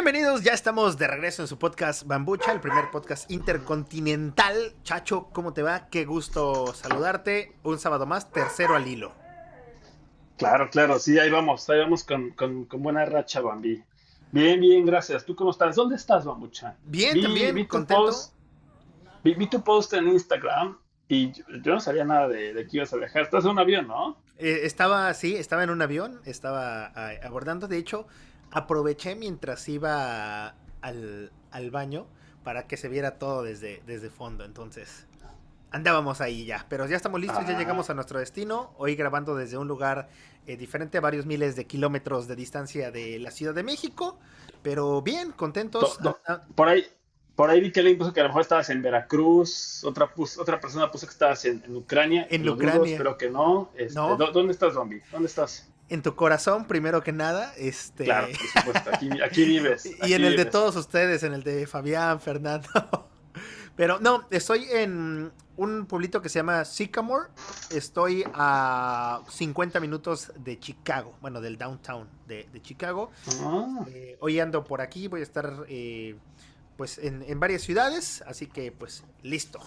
Bienvenidos, ya estamos de regreso en su podcast Bambucha, el primer podcast intercontinental. Chacho, ¿cómo te va? Qué gusto saludarte. Un sábado más, tercero al hilo. Claro, claro, sí, ahí vamos, ahí vamos con, buena racha, Bambi. Bien, bien, gracias. ¿Tú cómo estás? ¿Dónde estás, Bambucha? Bien, también, vi contento. Post, vi, tu post en Instagram y yo, no sabía nada de, de, que ibas a viajar. Estás en un avión, ¿no? Eh, estaba, sí, estaba en un avión, estaba abordando. De hecho, aproveché mientras iba al, baño para que se viera todo desde, desde fondo. Entonces, andábamos ahí ya. Pero ya estamos listos, ya ah. llegamos a nuestro destino. Hoy grabando desde un lugar eh, diferente, varios miles de kilómetros de distancia de la Ciudad de México. Pero bien, contentos. Ah, ah. por ahí. Por ahí vi que alguien puso que a lo mejor estabas en Veracruz, otra otra persona puso que estabas en, Ucrania. En Ucrania. Espero que no. Este, ¿Dónde estás, zombie? ¿Dónde estás? En tu corazón, primero que nada. Este... Claro, por supuesto, aquí, vives. y en el de todos ustedes, en el de Fabián, Fernando. Pero no, estoy en un pueblito que se llama Sycamore. Estoy a 50 minutos de Chicago, bueno, del downtown de, Chicago. Ah. Eh, hoy ando por aquí, voy a estar eh, pues en, varias ciudades, así que pues listo.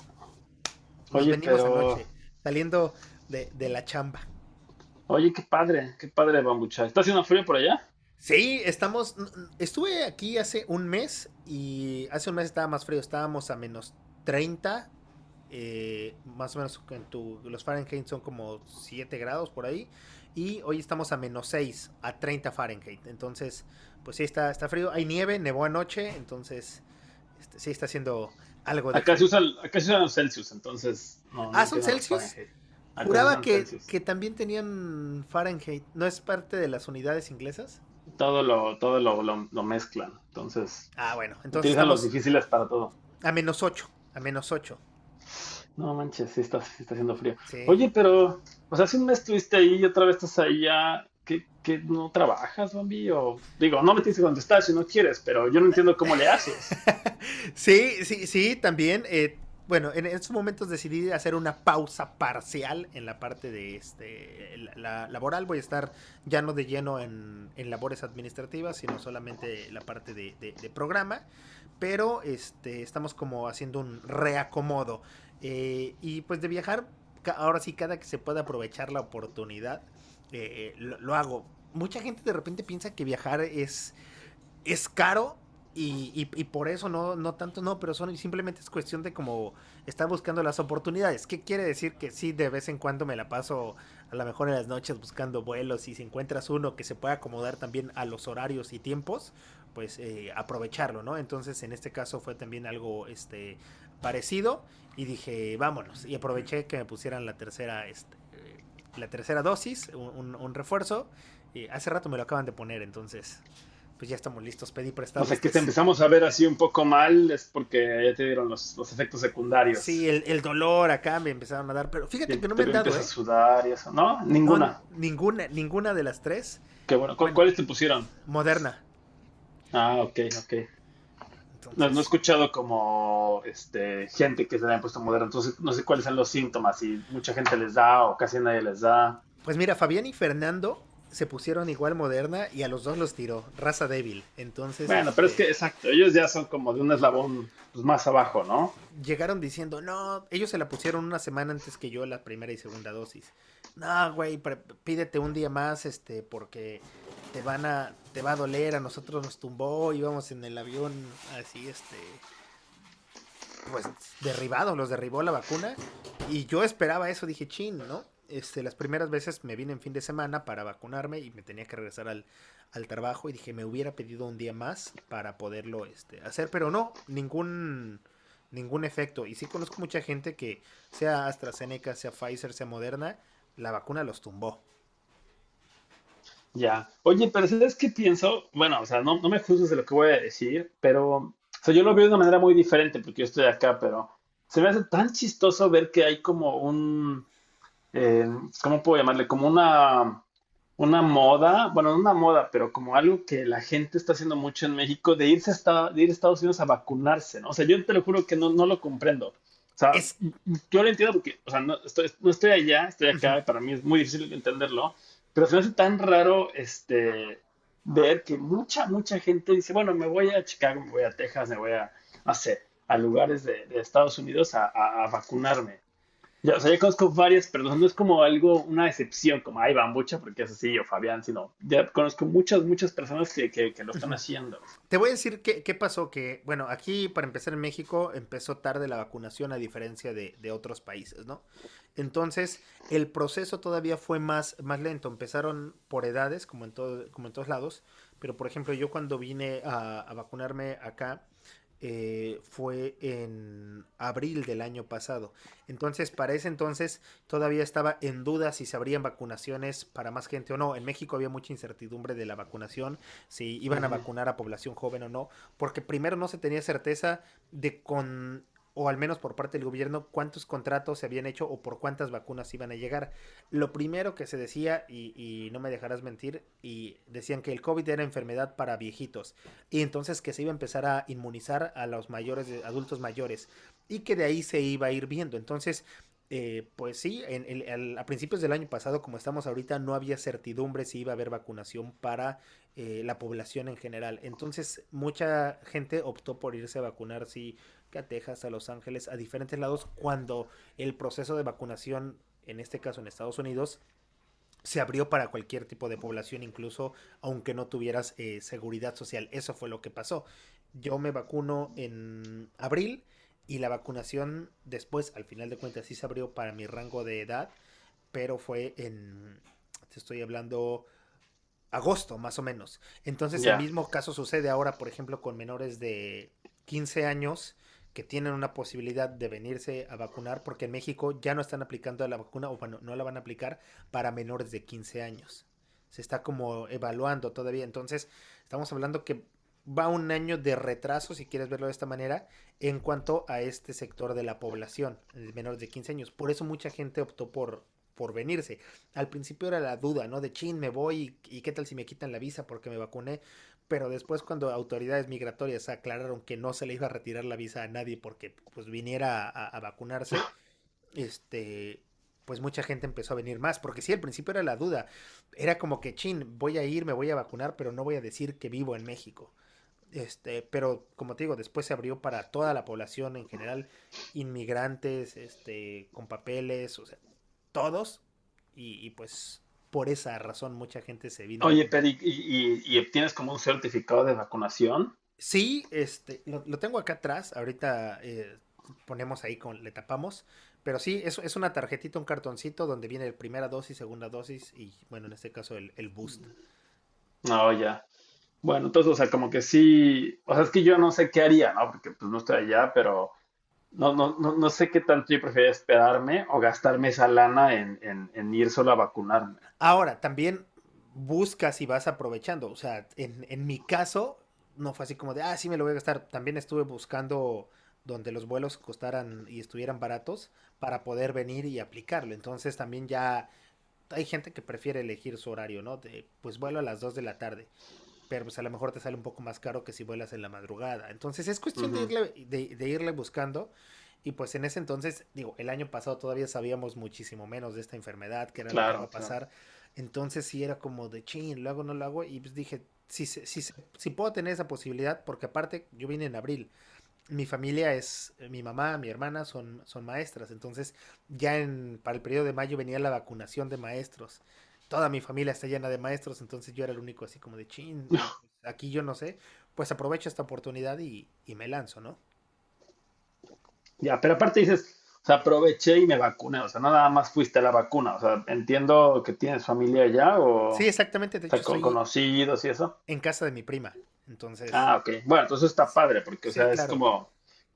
Nos venimos anoche, saliendo de, de la chamba. Oye, qué padre, qué padre, Bambucha. ¿Está haciendo frío por allá? Sí, estamos. Estuve aquí hace un mes y hace un mes estaba más frío. Estábamos a menos 30. Eh, más o menos en tu, los Fahrenheit son como 7 grados por ahí. Y hoy estamos a menos 6, a 30 Fahrenheit. Entonces, pues sí, está, está frío. Hay nieve, nevó anoche. Entonces, este, sí está haciendo algo de. Acá, se, usa, acá se usan los Celsius, entonces. ah, son Celsius. Juraba que, que, también tenían Fahrenheit. ¿No es parte de las unidades inglesas? Todo lo, todo lo, lo, mezclan. Entonces. Ah, bueno. Entonces utilizan los difíciles para todo. A menos 8. A menos 8. No manches, sí está, está haciendo frío. Oye, pero, o sea, hace un mes estuviste ahí y otra vez estás ahí ya. ¿Qué, qué no trabajas, Bambi? O, digo, no me tienes que contestar si no quieres, pero yo no entiendo cómo le haces. sí, sí, sí, también. Eh, bueno, en estos momentos decidí hacer una pausa parcial en la parte de este la, laboral. Voy a estar ya no de lleno en, labores administrativas, sino solamente la parte de, programa. Pero este, estamos como haciendo un reacomodo. Eh, y pues de viajar, ahora sí, cada que se pueda aprovechar la oportunidad, eh, lo, lo, hago. Mucha gente de repente piensa que viajar es, es caro y, y, por eso no, no tanto, no, pero son, simplemente es cuestión de como estar buscando las oportunidades. ¿Qué quiere decir? Que sí, de vez en cuando me la paso a lo mejor en las noches buscando vuelos y si encuentras uno que se pueda acomodar también a los horarios y tiempos, pues eh, aprovecharlo, ¿no? Entonces en este caso fue también algo este, parecido y dije, vámonos. Y aproveché que me pusieran la tercera, este, la tercera dosis, un, un refuerzo. Y hace rato me lo acaban de poner, entonces pues ya estamos listos, pedí prestado. O sea, que te empezamos a ver así un poco mal es porque ya te dieron los, efectos secundarios. Sí, el, dolor acá me empezaron a dar, pero fíjate que no me han dado. ¿eh? a sudar y eso, ¿no? Ninguna. ninguna, ninguna de las tres. Qué bueno. ¿Cuáles te pusieron? Moderna. Ah, ok, ok. No, he escuchado como este gente que se le han puesto moderna, entonces no sé cuáles son los síntomas, si mucha gente les da o casi nadie les da. Pues mira, Fabián y Fernando se pusieron igual moderna y a los dos los tiró, raza débil. Entonces. Bueno, pero es que, este, exacto, ellos ya son como de un eslabón pues, más abajo, ¿no? Llegaron diciendo, no, ellos se la pusieron una semana antes que yo la primera y segunda dosis. No, güey, pídete un día más, este, porque te van a, te va a doler, a nosotros nos tumbó, íbamos en el avión así, este, pues derribado, los derribó la vacuna. Y yo esperaba eso, dije, chin, ¿no? Este, las primeras veces me vine en fin de semana para vacunarme y me tenía que regresar al, trabajo y dije, me hubiera pedido un día más para poderlo este, hacer, pero no, ningún, ningún efecto. Y sí conozco mucha gente que, sea AstraZeneca, sea Pfizer, sea Moderna, la vacuna los tumbó. Ya. Oye, pero ¿sabes qué pienso? Bueno, o sea, no, no me juzgues de lo que voy a decir, pero, o sea, yo lo veo de una manera muy diferente porque yo estoy acá, pero se me hace tan chistoso ver que hay como un eh, ¿cómo puedo llamarle? Como una, una moda, bueno, no una moda, pero como algo que la gente está haciendo mucho en México, de irse hasta, de ir a Estados Unidos a vacunarse, ¿no? O sea, yo te lo juro que no, no lo comprendo. O sea, yo lo entiendo porque, o sea, no estoy, no estoy allá, estoy acá, para mí es muy difícil entenderlo, pero se me hace tan raro, este, ver que mucha, mucha gente dice, bueno, me voy a Chicago, me voy a Texas, me voy a, no sé, a lugares de, de Estados Unidos a, a- a vacunarme. Ya, o sea, ya conozco varias, pero no es como algo, una excepción, como ahí va mucha, porque es así, o Fabián, sino ya conozco muchas, muchas personas que, que, que lo están haciendo. Te voy a decir qué, qué pasó, que bueno, aquí para empezar en México empezó tarde la vacunación a diferencia de, de otros países, ¿no? Entonces, el proceso todavía fue más, más lento. Empezaron por edades, como en, todo, como en todos lados, pero por ejemplo, yo cuando vine a, a vacunarme acá, eh, fue en abril del año pasado. Entonces, para ese entonces todavía estaba en duda si se abrían vacunaciones para más gente o no. En México había mucha incertidumbre de la vacunación, si iban a vacunar a población joven o no, porque primero no se tenía certeza de con o al menos por parte del gobierno, cuántos contratos se habían hecho o por cuántas vacunas iban a llegar. Lo primero que se decía, y, y no me dejarás mentir, y decían que el COVID era enfermedad para viejitos, y entonces que se iba a empezar a inmunizar a los mayores, adultos mayores, y que de ahí se iba a ir viendo. Entonces, eh, pues sí, en, a principios del año pasado, como estamos ahorita, no había certidumbre si iba a haber vacunación para eh, la población en general. Entonces, mucha gente optó por irse a vacunar, sí, que a Texas, a Los Ángeles, a diferentes lados, cuando el proceso de vacunación, en este caso en Estados Unidos, se abrió para cualquier tipo de población, incluso aunque no tuvieras eh, seguridad social. Eso fue lo que pasó. Yo me vacuno en abril y la vacunación después, al final de cuentas, sí se abrió para mi rango de edad, pero fue en, te estoy hablando, agosto más o menos. Entonces el mismo caso sucede ahora, por ejemplo, con menores de 15 años que tienen una posibilidad de venirse a vacunar, porque en México ya no están aplicando la vacuna, o bueno, no la van a aplicar para menores de 15 años. Se está como evaluando todavía. Entonces, estamos hablando que va un año de retraso, si quieres verlo de esta manera, en cuanto a este sector de la población, menores de 15 años. Por eso mucha gente optó por, por venirse. Al principio era la duda, ¿no? De chin, me voy y, y qué tal si me quitan la visa porque me vacuné. Pero después cuando autoridades migratorias aclararon que no se le iba a retirar la visa a nadie porque pues viniera a, vacunarse, este, pues mucha gente empezó a venir más, porque sí, al principio era la duda, era como que, chin, voy a ir, me voy a vacunar, pero no voy a decir que vivo en México. Este, pero como te digo, después se abrió para toda la población en general, inmigrantes, este, con papeles, o sea, todos, y pues por esa razón mucha gente se vino Oye, pero ¿y, y, y obtienes como un certificado de vacunación? Sí, este, lo, lo tengo acá atrás, ahorita eh, ponemos ahí con, le tapamos, pero sí, es, es una tarjetita, un cartoncito donde viene el primera dosis, segunda dosis y bueno, en este caso el, el boost. No, ya. Bueno, entonces, o sea, como que sí, o sea, es que yo no sé qué haría, ¿no? Porque pues no estoy allá, pero no, no, no, no sé qué tanto yo preferiría esperarme o gastarme esa lana en, en, en ir solo a vacunarme. Ahora, también buscas y vas aprovechando, o sea, en, en mi caso no fue así como de, ah, sí me lo voy a gastar, también estuve buscando donde los vuelos costaran y estuvieran baratos para poder venir y aplicarlo, entonces también ya hay gente que prefiere elegir su horario, ¿no? De, pues vuelo a las 2 de la tarde. Pero pues a lo mejor te sale un poco más caro que si vuelas en la madrugada. Entonces es cuestión de irle, de, de irle buscando. Y pues en ese entonces, digo, el año pasado todavía sabíamos muchísimo menos de esta enfermedad, que era lo que iba Claro, a claro. pasar. Entonces sí era como de, chin, lo hago, no lo hago. Y pues dije, si, si, si puedo tener esa posibilidad, porque aparte yo vine en abril. Mi familia es, eh, mi mamá, mi hermana son, son maestras. Entonces ya en, para el periodo de mayo venía la vacunación de maestros. Toda mi familia está llena de maestros, entonces yo era el único así como de, chin, aquí yo no sé. Pues aprovecho esta oportunidad y, y me lanzo, ¿no? Ya, pero aparte dices, o sea, aproveché y me vacuné, o sea, nada más fuiste a la vacuna, o sea, entiendo que tienes familia allá o, Sí, o exactamente. De sea, hecho, con estoy conocidos y eso. en casa de mi prima. Entonces, Ah, ok. Bueno, entonces está padre, porque, o sí, sea, es como,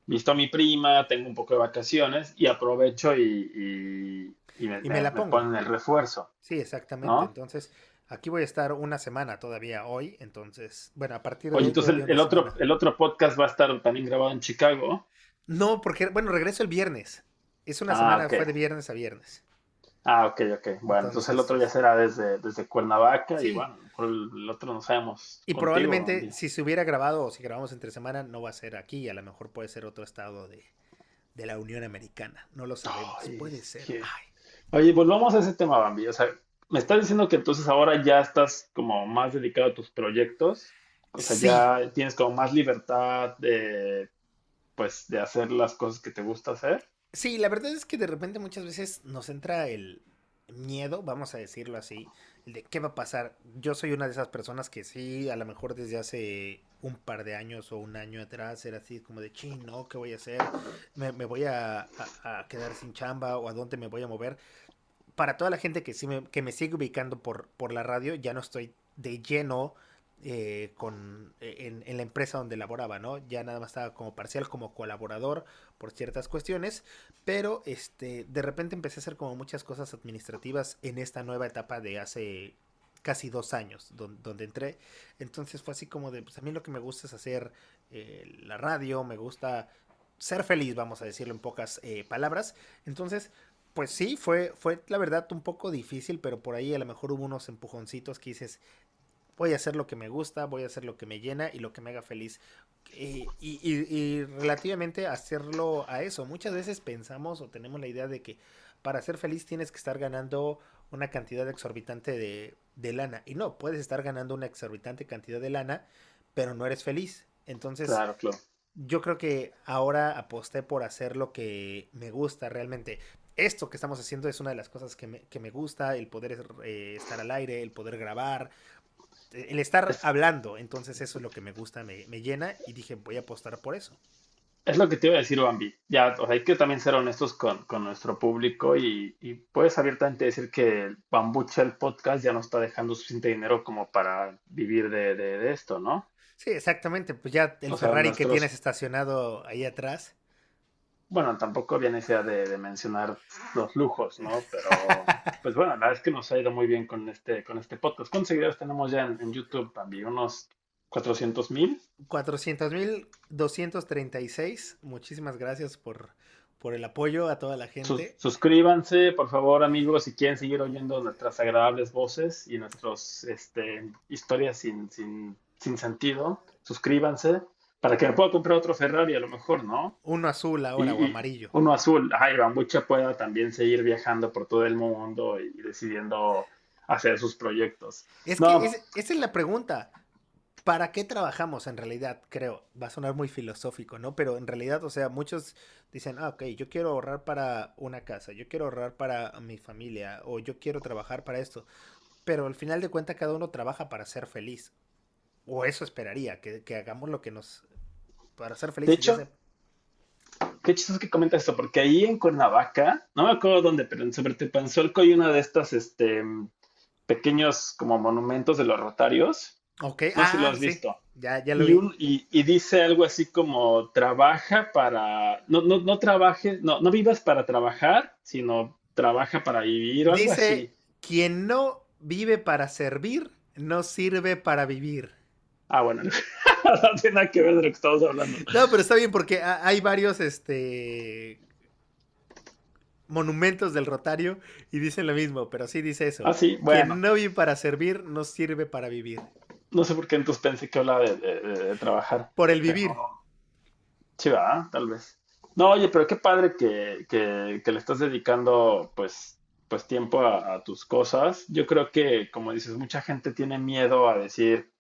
visto a mi prima, tengo un poco de vacaciones y aprovecho y, y, y me, Y me me- la me pongo. ponen el refuerzo, Sí, exactamente. ¿no? Entonces, aquí voy a estar una semana todavía hoy. Entonces, bueno, a partir de Oye, entonces el, otro, semana. el otro podcast va a estar también grabado en Chicago. No, porque, bueno, regreso el viernes. Es una Ah, semana, ok. fue de viernes a viernes. Ah, ok, ok. Bueno, entonces el otro ya será desde, desde Cuernavaca y bueno, el, otro no sabemos Y contigo. probablemente si se hubiera grabado o si grabamos entre semana, no va a ser aquí. A lo mejor puede ser otro estado de, de la Unión Americana. No lo sabemos. Ay, Puede ser. qué- Ay. Oye, volvamos a ese tema, Bambi. O sea, me estás diciendo que entonces ahora ya estás como más dedicado a tus proyectos, o sea, Sí, ya tienes como más libertad de, pues, de hacer las cosas que te gusta hacer. Sí, la verdad es que de repente muchas veces nos entra el miedo, vamos a decirlo así, de qué va a pasar. Yo soy una de esas personas que sí, a lo mejor desde hace un par de años o un año atrás era así como de, ching, no, ¿qué voy a hacer? ¿Me, voy a, quedar sin chamba o a dónde me voy a mover? para toda la gente que sí me, que me sigue ubicando por, por la radio, ya no estoy de lleno eh, con, eh, en, en la empresa donde laboraba, ¿no? Ya nada más estaba como parcial, como colaborador por ciertas cuestiones, pero este, de repente empecé a hacer como muchas cosas administrativas en esta nueva etapa de hace casi dos años, don- donde entré. Entonces fue así como de, pues a mí lo que me gusta es hacer eh, la radio, me gusta ser feliz, vamos a decirlo en pocas eh, palabras. Entonces, pues sí, fue, fue la verdad un poco difícil, pero por ahí a lo mejor hubo unos empujoncitos que dices, voy a hacer lo que me gusta, voy a hacer lo que me llena y lo que me haga feliz. Eh, y, y- y relativamente hacerlo a eso, muchas veces pensamos o tenemos la idea de que para ser feliz tienes que estar ganando una cantidad exorbitante de, de lana. Y no, puedes estar ganando una exorbitante cantidad de lana, pero no eres feliz. Entonces, Claro, claro. yo creo que ahora aposté por hacer lo que me gusta realmente. Esto que estamos haciendo es una de las cosas que me, que me gusta, el poder eh, estar al aire, el poder grabar, el estar Es, hablando. Entonces eso es lo que me gusta, me, me llena y dije voy a apostar por eso. es lo que te iba a decir, Bambi. Ya, o sea, hay que también ser honestos con, con nuestro público y, y puedes abiertamente decir que Bambucha, el podcast, ya no está dejando suficiente dinero como para vivir de, de, de esto, ¿no? Sí, exactamente. Pues ya el O sea, Ferrari que tienes estacionado ahí atrás. Bueno, tampoco había necesidad de, de mencionar los lujos, ¿no? Pero, pues bueno, la verdad es que nos ha ido muy bien con este, con este podcast. ¿Cuántos seguidores tenemos ya en, en YouTube, Bambi? ¿Unos cuatrocientos mil? cuatrocientos mil doscientos treinta y seis Muchísimas gracias por, por el apoyo a toda la gente. suscríbanse, por favor, amigos, si quieren seguir oyendo nuestras agradables voces y nuestras este, historias sin, sin, sin sentido, suscríbanse para que me pueda comprar otro Ferrari a lo mejor, ¿no? Uno azul Y, ahora o amarillo. uno azul, ay, Bambucha pueda también seguir viajando por todo el mundo y decidiendo hacer sus proyectos. Es que es- esa es la pregunta. ¿Para qué trabajamos en realidad? Creo, va a sonar muy filosófico, ¿no? Pero en realidad, o sea, muchos dicen, ah, ok, yo quiero ahorrar para una casa, yo quiero ahorrar para mi familia, o yo quiero trabajar para esto. Pero al final de cuentas, cada uno trabaja para ser feliz. O eso esperaría, que, que hagamos lo que nos... para ser de felices, ya hecho, qué chistoso que comentas esto, porque ahí en Cuernavaca, no me acuerdo dónde, pero en Sobretepanzolco hay una de estas, este, pequeños como monumentos de los Rotarios. Ok, No sé si lo ah, has sí, visto. ya, ya lo Y, vi. un, y, y dice algo así como trabaja para, no, no, no trabajes, no, no vivas para trabajar, sino trabaja para vivir o algo Dice, así. quien no vive para servir, no sirve para vivir. Ah, bueno, no tiene nada que ver de lo que estamos hablando. No, pero está bien porque ha- hay varios este monumentos del Rotario y dicen lo mismo, pero sí dice eso. Ah, sí, Quien bueno, no vive para servir, no sirve para vivir. no sé por qué entonces pensé que hablaba de, de- de- de trabajar, Por el pero vivir. sí, va, tal vez. No, oye, pero qué padre que, que, que le estás dedicando, pues, pues tiempo a, a tus cosas. Yo creo que, como dices, mucha gente tiene miedo a decir,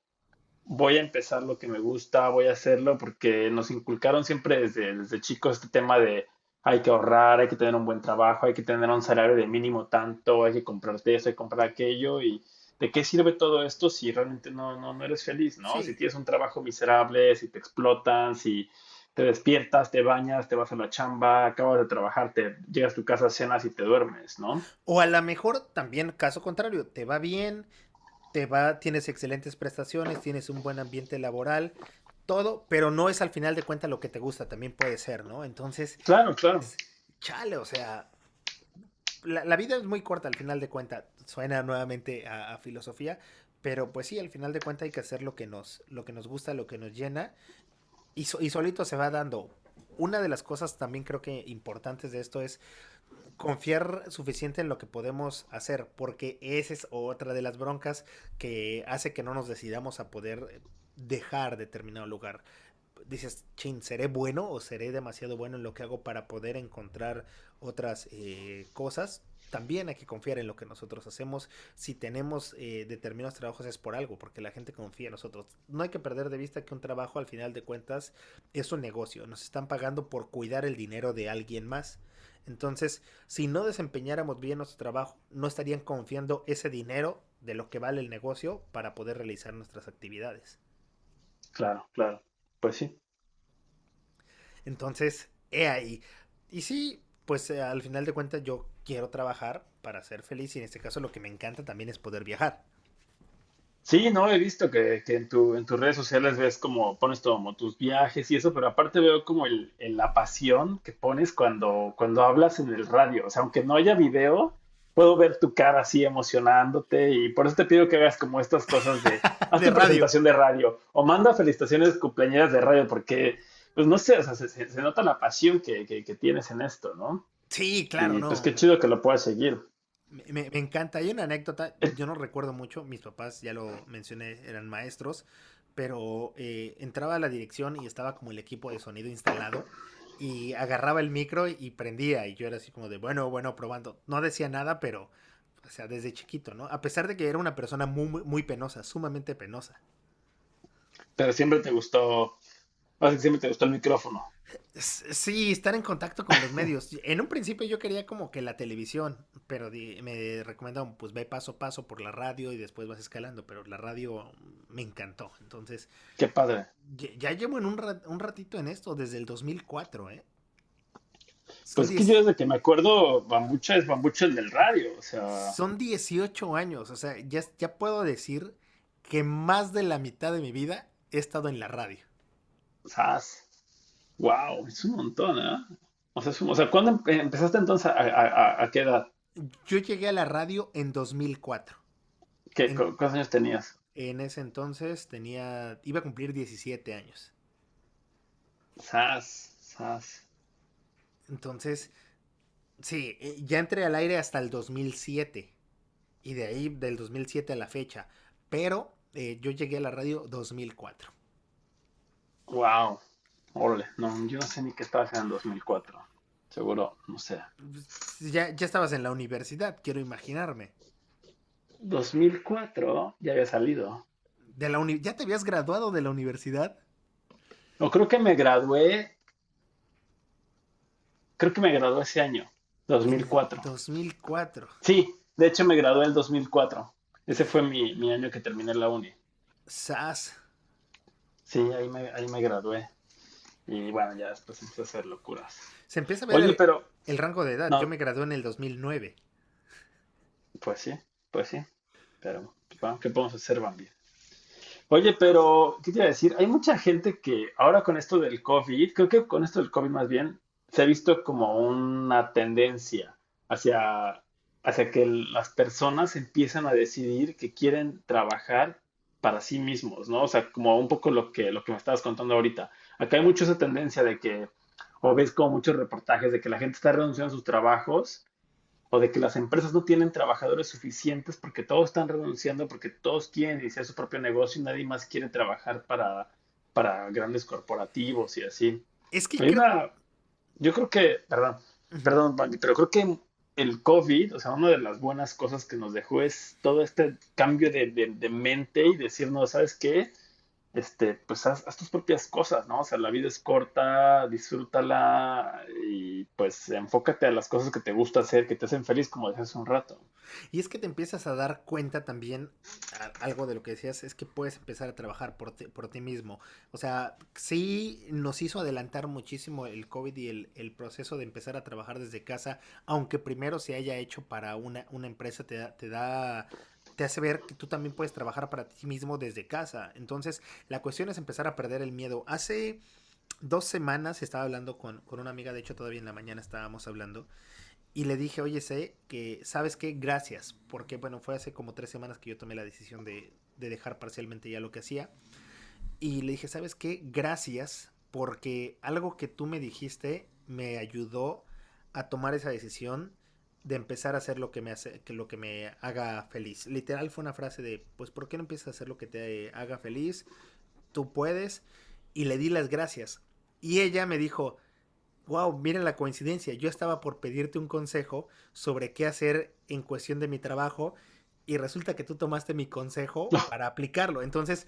voy a empezar lo que me gusta, voy a hacerlo, porque nos inculcaron siempre desde, desde chicos este tema de hay que ahorrar, hay que tener un buen trabajo, hay que tener un salario de mínimo tanto, hay que comprarte eso, hay que comprar aquello, y ¿de qué sirve todo esto si realmente no, no, no eres feliz, ¿no? Si tienes un trabajo miserable, si te explotan, si te despiertas, te bañas, te vas a la chamba, acabas de trabajar, te llegas a tu casa, cenas y te duermes, ¿no? O a lo mejor también, caso contrario, te va bien, te va, tienes excelentes prestaciones, tienes un buen ambiente laboral, todo, pero no es al final de cuentas lo que te gusta, también puede ser, ¿no? Entonces, Claro, claro. es- chale, o sea, la, la vida es muy corta al final de cuentas. Suena nuevamente a, a filosofía, pero pues sí, al final de cuentas hay que hacer lo que nos, lo que nos gusta, lo que nos llena, y, so- y solito se va dando. Una de las cosas también creo que importantes de esto es confiar suficiente en lo que podemos hacer, porque esa es otra de las broncas que hace que no nos decidamos a poder dejar determinado lugar. Dices, chin, ¿seré bueno o seré demasiado bueno en lo que hago para poder encontrar otras eh, cosas? también hay que confiar en lo que nosotros hacemos. Si tenemos eh, determinados trabajos es por algo, porque la gente confía en nosotros. No hay que perder de vista que un trabajo al final de cuentas es un negocio. Nos están pagando por cuidar el dinero de alguien más. Entonces, si no desempeñáramos bien nuestro trabajo, no estarían confiando ese dinero de lo que vale el negocio para poder realizar nuestras actividades. Claro, claro. Pues sí. Entonces, he ahí. Y sí, pues eh, al final de cuentas yo quiero trabajar para ser feliz y en este caso lo que me encanta también es poder viajar. Sí, no, he visto que, que en tu, en tus redes sociales ves como pones como tus viajes y eso, pero aparte veo como el, el- la pasión que pones cuando, cuando hablas en el radio. O sea, aunque no haya video, puedo ver tu cara así emocionándote y por eso te pido que hagas como estas cosas de, haz De tu radio. presentación de radio o manda felicitaciones cumpleañeras de radio porque, pues no sé, o sea, se, se- se nota la pasión que, que, que tienes en esto, ¿no? Sí, claro, y no. pues qué chido que lo puedas seguir. Me, me- encanta. Hay una anécdota, yo no recuerdo mucho, mis papás, ya lo mencioné, eran maestros, pero eh, entraba a la dirección y estaba como el equipo de sonido instalado y agarraba el micro y prendía y yo era así como de, bueno, bueno, probando. No decía nada, pero, o sea, desde chiquito, ¿no? A pesar de que era una persona muy, muy, muy penosa, sumamente penosa. Pero siempre te gustó, siempre te gustó el micrófono. Sí, estar en contacto con los medios. En un principio yo quería como que la televisión, pero di- me recomendaron, pues ve paso a paso por la radio y después vas escalando, pero la radio me encantó. Entonces, Qué padre. ya llevo en un, un ratito en esto, desde el 2004, ¿eh? Pues es que yo desde que me acuerdo, Bambucha es Bambucha el del radio, o sea, son 18 años, o sea, ya, ya puedo decir que más de la mitad de mi vida he estado en la radio. ¡zas! Wow, es un montón, ¿eh? O sea, es un- o sea, ¿cuándo empe- empezaste entonces? ¿A, a- a- a qué edad? Yo llegué a la radio en 2004. ¿Qué, En- ¿Cuántos años tenías? En ese entonces tenía, iba a cumplir 17 años. ¡Zas! ¡Zas! Entonces, sí, eh, ya entré al aire hasta el 2007. Y de ahí, del 2007 a la fecha. Pero eh, yo llegué a la radio 2004. ¡Wow! Órale, no, yo no sé ni qué estaba haciendo en 2004. Seguro, no sé. Ya, ya estabas en la universidad, quiero imaginarme. 2004 ya había salido. De la uni- ¿Ya te habías graduado de la universidad? No, creo que me gradué. Creo que me gradué ese año, 2004. 2004. Sí, de hecho me gradué en 2004. Ese fue mi, mi año que terminé la uni. SAS. Sí, ahí me, ahí me gradué. Y bueno, ya después empecé a hacer locuras. Se empieza a ver Oye, el, pero, el rango de edad. no. Yo me gradué en el 2009. pues sí, pues sí. Pero, pues, bueno, ¿qué podemos hacer, Bambi? Oye, pero, ¿qué te iba a decir? Hay mucha gente que ahora con esto del COVID, creo que con esto del COVID más bien, se ha visto como una tendencia hacia, hacia que las personas empiezan a decidir que quieren trabajar para sí mismos, ¿no? O sea, como un poco lo que, lo que me estabas contando ahorita. Acá hay mucho esa tendencia de que, o ves como muchos reportajes de que la gente está renunciando a sus trabajos o de que las empresas no tienen trabajadores suficientes porque todos están renunciando, porque todos quieren iniciar su propio negocio y nadie más quiere trabajar para, para grandes corporativos y así. Es que Hay creo- una- yo creo que, perdón, perdón, Bandy, pero creo que el COVID, o sea, una de las buenas cosas que nos dejó es todo este cambio de, de- de mente y decirnos, ¿sabes qué? Este, pues haz, haz tus propias cosas, ¿no? O sea, la vida es corta, disfrútala y pues enfócate a las cosas que te gusta hacer, que te hacen feliz, como decías hace un rato. Y es que te empiezas a dar cuenta también, algo de lo que decías, es que puedes empezar a trabajar por ti, por ti mismo. O sea, sí nos hizo adelantar muchísimo el COVID y el, el proceso de empezar a trabajar desde casa, aunque primero se haya hecho para una, una empresa, te da, te da, te hace ver que tú también puedes trabajar para ti mismo desde casa. Entonces, la cuestión es empezar a perder el miedo. Hace dos semanas estaba hablando con, con una amiga, de hecho todavía en la mañana estábamos hablando, y le dije, oye, sé que, ¿sabes qué? Gracias, porque bueno, fue hace como tres semanas que yo tomé la decisión de, de dejar parcialmente ya lo que hacía. Y le dije, ¿sabes qué? Gracias, porque algo que tú me dijiste me ayudó a tomar esa decisión de empezar a hacer lo que me hace, que lo que me haga feliz. Literal fue una frase de, pues, ¿por qué no empiezas a hacer lo que te haga feliz? Tú puedes. Y le di las gracias. Y ella me dijo, wow, mira la coincidencia, yo estaba por pedirte un consejo sobre qué hacer en cuestión de mi trabajo y resulta que tú tomaste mi consejo para aplicarlo. Entonces,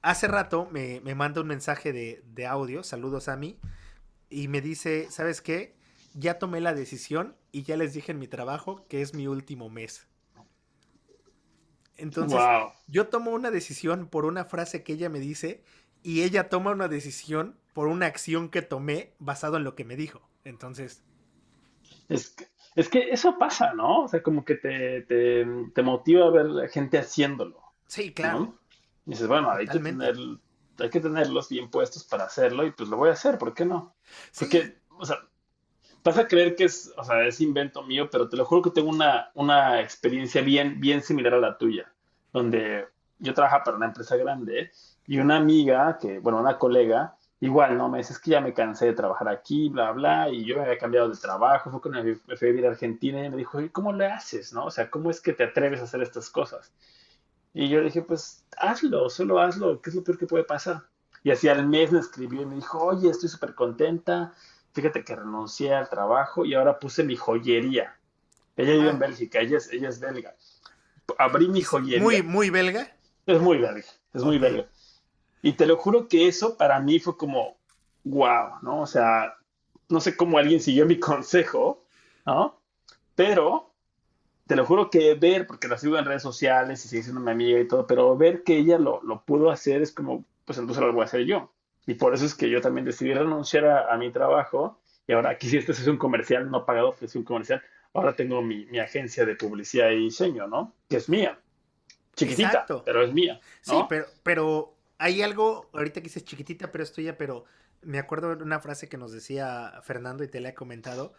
hace rato me, me manda un mensaje de, de, audio, saludos a mí, y me dice, ¿sabes qué? Ya tomé la decisión y ya les dije en mi trabajo que es mi último mes. Entonces, yo tomo una decisión por una frase que ella me dice y ella toma una decisión por una acción que tomé basado en lo que me dijo. Entonces... Es que, es que eso pasa, ¿no? O sea, como que te, te, motiva a ver gente haciéndolo. Sí, claro. Y dices, bueno, hay que, tener, hay que tenerlos bien puestos para hacerlo y pues lo voy a hacer, ¿por qué no? Porque, o sea, vas a creer que es, o sea, es invento mío, pero te lo juro que tengo una, una experiencia bien, bien similar a la tuya, donde yo trabajaba para una empresa grande y una amiga, que, bueno, una colega, igual, ¿no? Me dice, es que ya me cansé de trabajar aquí, bla, bla, y yo me había cambiado de trabajo, fue cuando me fui a vivir a Argentina y me dijo, ¿y cómo le haces, no? O sea, ¿cómo es que te atreves a hacer estas cosas? Y yo le dije, pues hazlo, solo hazlo, ¿qué es lo peor que puede pasar? Y así al mes me escribió y me dijo, oye, estoy súper contenta, fíjate que renuncié al trabajo y ahora puse mi joyería. Ella vive en ah. Bélgica, ella es, ella es belga. Abrí mi joyería. ¿Muy, muy belga? Es muy belga, es muy belga. Y te lo juro que eso para mí fue como, wow, ¿no? O sea, no sé cómo alguien siguió mi consejo, ¿no? Pero te lo juro que ver, porque la sigo en redes sociales y sigue siendo mi amiga y todo, pero ver que ella lo, lo pudo hacer es como, pues entonces lo voy a hacer yo. Y por eso es que yo también decidí renunciar a, mi trabajo. Y ahora aquí si este es un comercial no pagado, es un comercial. Ahora tengo mi, mi, agencia de publicidad y diseño, ¿no? Que es mía. Chiquitita, pero es mía. Sí, pero, pero hay algo, ahorita que dices chiquitita, pero es tuya, pero me acuerdo de una frase que nos decía Fernando y te la he comentado.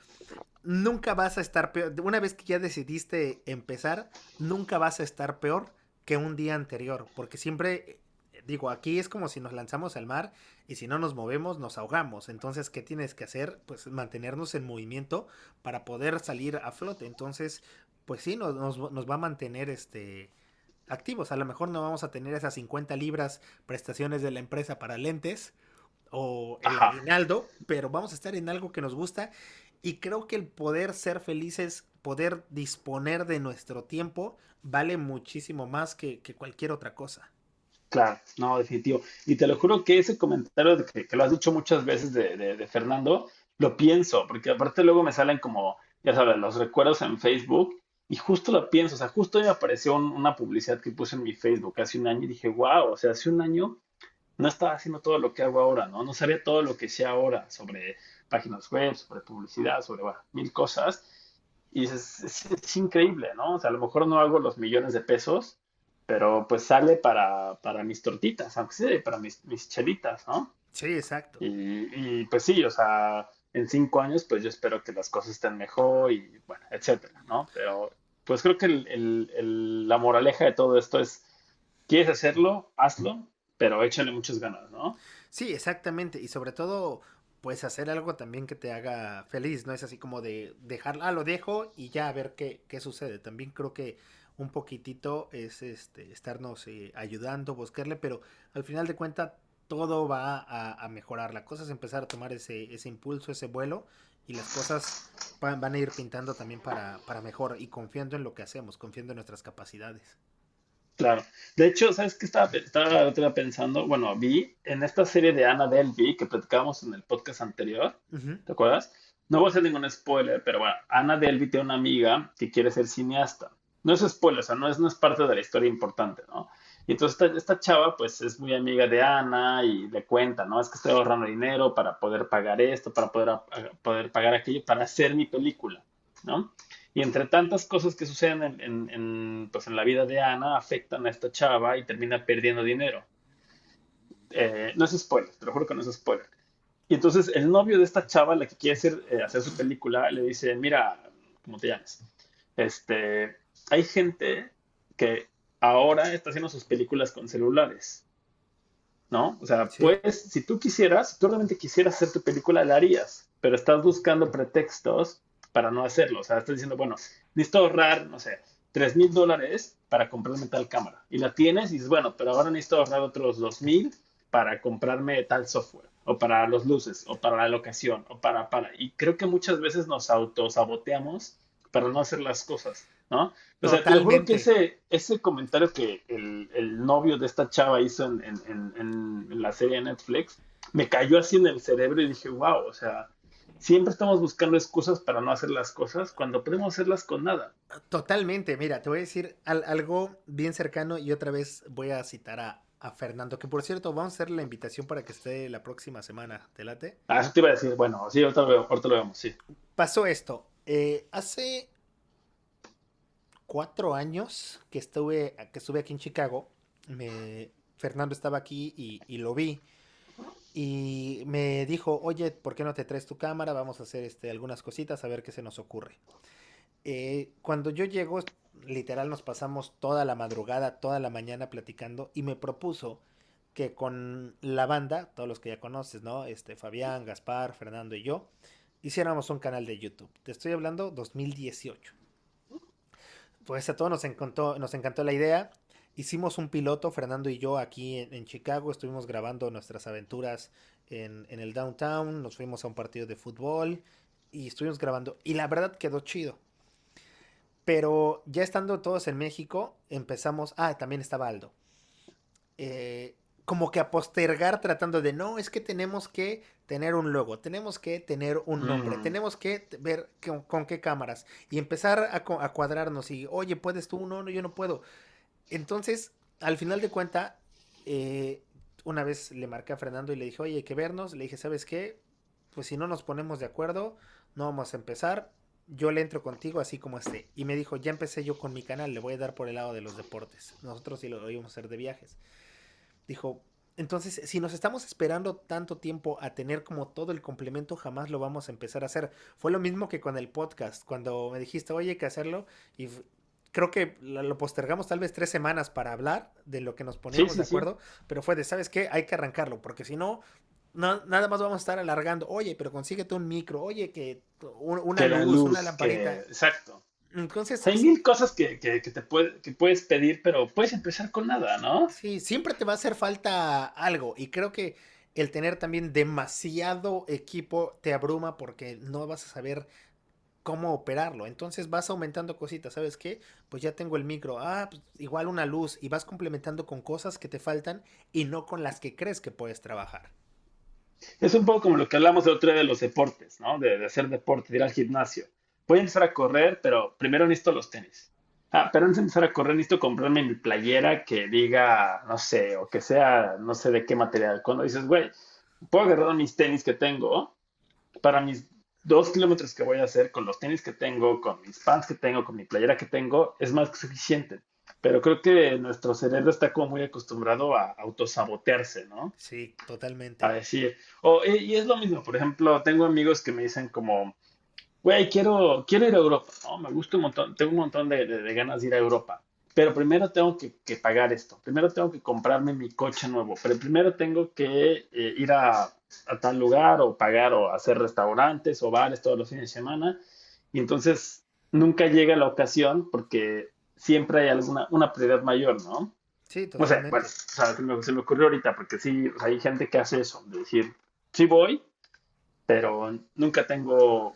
Nunca vas a estar peor. Una vez que ya decidiste empezar, nunca vas a estar peor que un día anterior. Porque siempre, digo, aquí es como si nos lanzamos al mar y si no nos movemos, nos ahogamos. Entonces, ¿qué tienes que hacer? Pues mantenernos en movimiento para poder salir a flote. Entonces, pues sí, nos, nos, nos va a mantener este activos. A lo mejor no vamos a tener esas 50 libras prestaciones de la empresa para lentes o el aguinaldo, pero vamos a estar en algo que nos gusta y creo que el poder ser felices, poder disponer de nuestro tiempo, vale muchísimo más que, cualquier otra cosa. Claro, no, definitivo. Y te lo juro que ese comentario de que, lo has dicho muchas veces de, de, Fernando, lo pienso, porque aparte luego me salen como, ya sabes, los recuerdos en Facebook y justo lo pienso, o sea, justo me apareció una publicidad que puse en mi Facebook hace un año y dije, wow, o sea, hace un año no estaba haciendo todo lo que hago ahora, ¿no? No sabía todo lo que sé ahora sobre páginas web, sobre publicidad, sobre mil cosas. Y es, es, increíble, ¿no? O sea, a lo mejor no hago los millones de pesos, pero pues sale para, para mis tortitas, aunque sea para mis, mis chelitas, ¿no? Sí, exacto. Y, y pues sí, o sea, en cinco años, pues yo espero que las cosas estén mejor y bueno, etcétera, ¿no? Pero pues creo que la moraleja de todo esto es, ¿quieres hacerlo? Hazlo, pero échale muchas ganas, ¿no? Sí, exactamente. Y sobre todo, pues hacer algo también que te haga feliz, no es así como de dejar, ah, lo dejo y ya a ver qué, qué sucede. También creo que un poquitito es este estarnos eh, ayudando, buscarle, pero al final de cuentas todo va a, a, mejorar. La cosa es empezar a tomar ese, ese impulso, ese vuelo y las cosas van, a ir pintando también para, para mejor y confiando en lo que hacemos, confiando en nuestras capacidades. Claro. De hecho, ¿sabes qué estaba, estaba, pensando? Bueno, vi en esta serie de Ana Delvey que platicábamos en el podcast anterior, ¿te acuerdas? No voy a hacer ningún spoiler, pero bueno, Ana Delvey tiene una amiga que quiere ser cineasta. No es spoiler, o sea, no es, no es parte de la historia importante, ¿no? Y entonces esta, chava pues es muy amiga de Ana y le cuenta, ¿no? Es que estoy ahorrando dinero para poder pagar esto, para poder, poder pagar aquello, para hacer mi película, ¿no? Y entre tantas cosas que suceden en, en, pues en la vida de Ana, afectan a esta chava y termina perdiendo dinero. Eh, no es spoiler, te lo juro que no es spoiler. Y entonces el novio de esta chava, la que quiere hacer, eh, hacer su película, le dice, mira, ¿cómo te llamas? Este, hay gente que ahora está haciendo sus películas con celulares. ¿No? O sea, pues, si tú quisieras, si tú realmente quisieras hacer tu película, la harías, pero estás buscando pretextos para no hacerlo. O sea, estás diciendo, bueno, necesito ahorrar, no sé, 3 mil dólares para comprarme tal cámara. Y la tienes y dices, bueno, pero ahora necesito ahorrar otros 2 mil para comprarme tal software, o para los luces, o para la locación, o para, para. Y creo que muchas veces nos autosaboteamos para no hacer las cosas, ¿no? O sea, te juro que ese, ese comentario que el, el, novio de esta chava hizo en, en, en, la serie de Netflix, me cayó así en el cerebro y dije, wow, o sea, siempre estamos buscando excusas para no hacer las cosas cuando podemos hacerlas con nada. Totalmente, mira, te voy a decir algo bien cercano y otra vez voy a citar a, Fernando, que por cierto, vamos a hacer la invitación para que esté la próxima semana, ¿te late? Ah, eso te iba a decir, bueno, sí, ahorita lo, ahorita lo vemos, sí. Pasó esto, eh, hace cuatro años que estuve, que estuve aquí en Chicago, Fernando estaba aquí y, y lo vi y me dijo, oye, ¿por qué no te traes tu cámara? Vamos a hacer este, algunas cositas a ver qué se nos ocurre. Eh, cuando yo llego, literal nos pasamos toda la madrugada, toda la mañana platicando y me propuso que con la banda, todos los que ya conoces, ¿no? Este, Fabián, Gaspar, Fernando y yo, hiciéramos un canal de YouTube. Te estoy hablando 2018. Pues a todos nos encantó, nos encantó la idea. Hicimos un piloto, Fernando y yo, aquí en, Chicago. Estuvimos grabando nuestras aventuras en, el downtown. Nos fuimos a un partido de fútbol y estuvimos grabando. Y la verdad quedó chido. Pero ya estando todos en México, empezamos. Ah, también estaba Aldo. Eh, como que a postergar tratando de no, es que tenemos que tener un logo, tenemos que tener un nombre, mm. tenemos que ver con, qué cámaras y empezar a, a, cuadrarnos y, oye, ¿puedes tú? No, no, yo no puedo. Entonces, al final de cuenta, eh, una vez le marqué a Fernando y le dije, oye, hay que vernos. Le dije, ¿sabes qué? Pues si no nos ponemos de acuerdo, no vamos a empezar. Yo le entro contigo así como esté. Y me dijo, ya empecé yo con mi canal, le voy a dar por el lado de los deportes. Nosotros sí lo íbamos a hacer de viajes. Dijo, entonces, si nos estamos esperando tanto tiempo a tener como todo el complemento, jamás lo vamos a empezar a hacer. Fue lo mismo que con el podcast, cuando me dijiste, oye, hay que hacerlo, y creo que lo postergamos tal vez tres semanas para hablar de lo que nos poníamos de acuerdo, pero fue de, ¿sabes qué? Hay que arrancarlo, porque si no, nada más vamos a estar alargando, oye, pero consíguete un micro, oye, que una luz, una lamparita. exacto. Entonces, hay mil cosas que, que, te puede, que puedes pedir, pero puedes empezar con nada, ¿no? Sí, siempre te va a hacer falta algo y creo que el tener también demasiado equipo te abruma porque no vas a saber cómo operarlo. Entonces vas aumentando cositas, ¿sabes qué? Pues ya tengo el micro, ah, pues igual una luz y vas complementando con cosas que te faltan y no con las que crees que puedes trabajar. Es un poco como lo que hablamos de otro de los deportes, ¿no? De, hacer deporte, de ir al gimnasio. Voy a empezar a correr, pero primero necesito los tenis. Ah, pero antes de empezar a correr necesito comprarme mi playera que diga, no sé, o que sea, no sé de qué material. Cuando dices, güey, puedo agarrar mis tenis que tengo para mis dos kilómetros que voy a hacer con los tenis que tengo, con mis pants que tengo, con mi playera que tengo, es más que suficiente. Pero creo que nuestro cerebro está como muy acostumbrado a autosabotearse, ¿no? Sí, totalmente. A decir, o, y, es lo mismo, por ejemplo, tengo amigos que me dicen como, güey, quiero, quiero ir a Europa, ¿no? Me gusta un montón, tengo un montón de, de, ganas de ir a Europa, pero primero tengo que, que, pagar esto, primero tengo que comprarme mi coche nuevo, pero primero tengo que eh, ir a a tal lugar o pagar o hacer restaurantes o bares todos los fines de semana. Y entonces nunca llega la ocasión porque siempre hay alguna una prioridad mayor, ¿no? Sí, totalmente. O sea, bueno, se, me, ocurrió ahorita porque sí, hay gente que hace eso, de decir, sí voy, pero nunca tengo,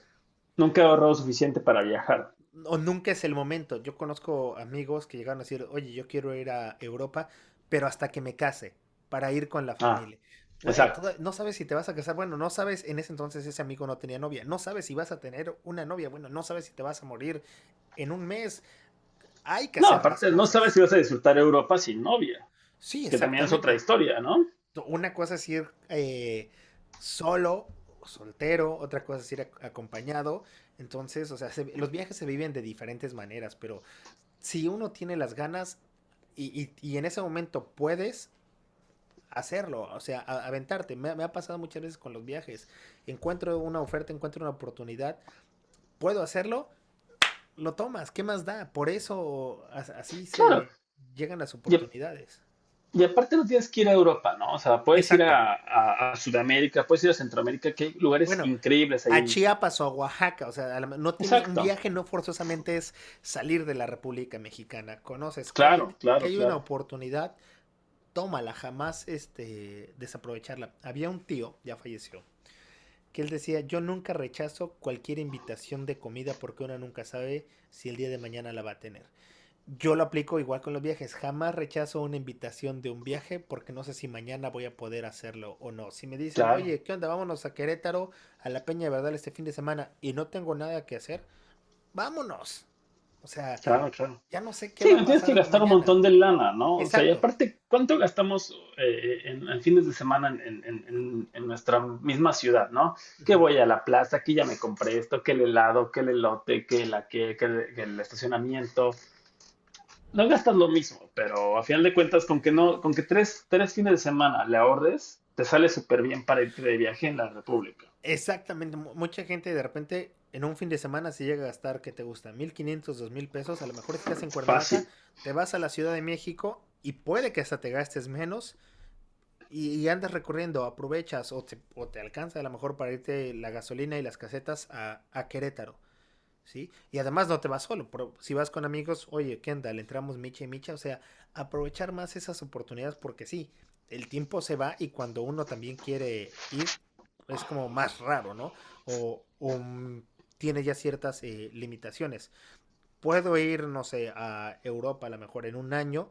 nunca he ahorrado suficiente para viajar. O nunca es el momento. Yo conozco amigos que llegaron a decir, oye, yo quiero ir a Europa, pero hasta que me case, para ir con la ah. familia. No sabes si te vas a casar. Bueno, no sabes, en ese entonces ese amigo no tenía novia. No sabes si vas a tener una novia. Bueno, no sabes si te vas a morir en un mes. Hay que No, aparte, no sabes si vas a disfrutar Europa sin novia. Sí, Que también es otra historia, ¿no? Una cosa es ir eh, solo, soltero, otra cosa es ir acompañado. Entonces, o sea, los viajes se viven de diferentes maneras, pero si uno tiene las ganas y, y en ese momento puedes, hacerlo, o sea, aventarte. Me, ha pasado muchas veces con los viajes. Encuentro una oferta, encuentro una oportunidad, puedo hacerlo, lo tomas, ¿qué más da? Por eso así se llegan las oportunidades. Y, aparte no tienes que ir a Europa, ¿no? O sea, puedes ir a, Sudamérica, puedes ir a Centroamérica, que hay lugares increíbles ahí. A Chiapas o a Oaxaca, o sea, no tienes, un viaje no forzosamente es salir de la República Mexicana, conoces claro, claro, que hay una oportunidad tómala, jamás este, desaprovecharla. Había un tío, ya falleció, que él decía, yo nunca rechazo cualquier invitación de comida porque uno nunca sabe si el día de mañana la va a tener. Yo lo aplico igual con los viajes, jamás rechazo una invitación de un viaje porque no sé si mañana voy a poder hacerlo o no. Si me dicen, oye, ¿qué onda? Vámonos a Querétaro, a la Peña de Verdad este fin de semana y no tengo nada que hacer, vámonos. O sea, claro, claro. ya no sé qué. Sí, tienes que gastar un montón de lana, ¿no? O sea, y aparte, ¿cuánto gastamos eh, en, fines de semana en, nuestra misma ciudad, ¿no? Que voy a la plaza, aquí ya me compré esto, que el helado, que el elote, que, la, que, que, el, estacionamiento. No gastas lo mismo, pero a final de cuentas, con que no, con que tres, tres fines de semana le ahorres, te sale súper bien para irte de viaje en la República. Exactamente, mucha gente de repente en un fin de semana si llega a gastar, ¿qué te gusta? 1500, 2000 pesos, a lo mejor estás en Cuernavaca, te vas a la Ciudad de México y puede que hasta te gastes menos y, andas recorriendo, aprovechas o te, o te, alcanza a lo mejor para irte la gasolina y las casetas a, Querétaro. ¿Sí? Y además no te vas solo, si vas con amigos, oye, ¿qué onda? Le entramos micha y micha, o sea, aprovechar más esas oportunidades porque sí, el tiempo se va y cuando uno también quiere ir, es como más raro, ¿no? O, o tiene ya ciertas eh, limitaciones. Puedo ir, no sé, a Europa a lo mejor en un año,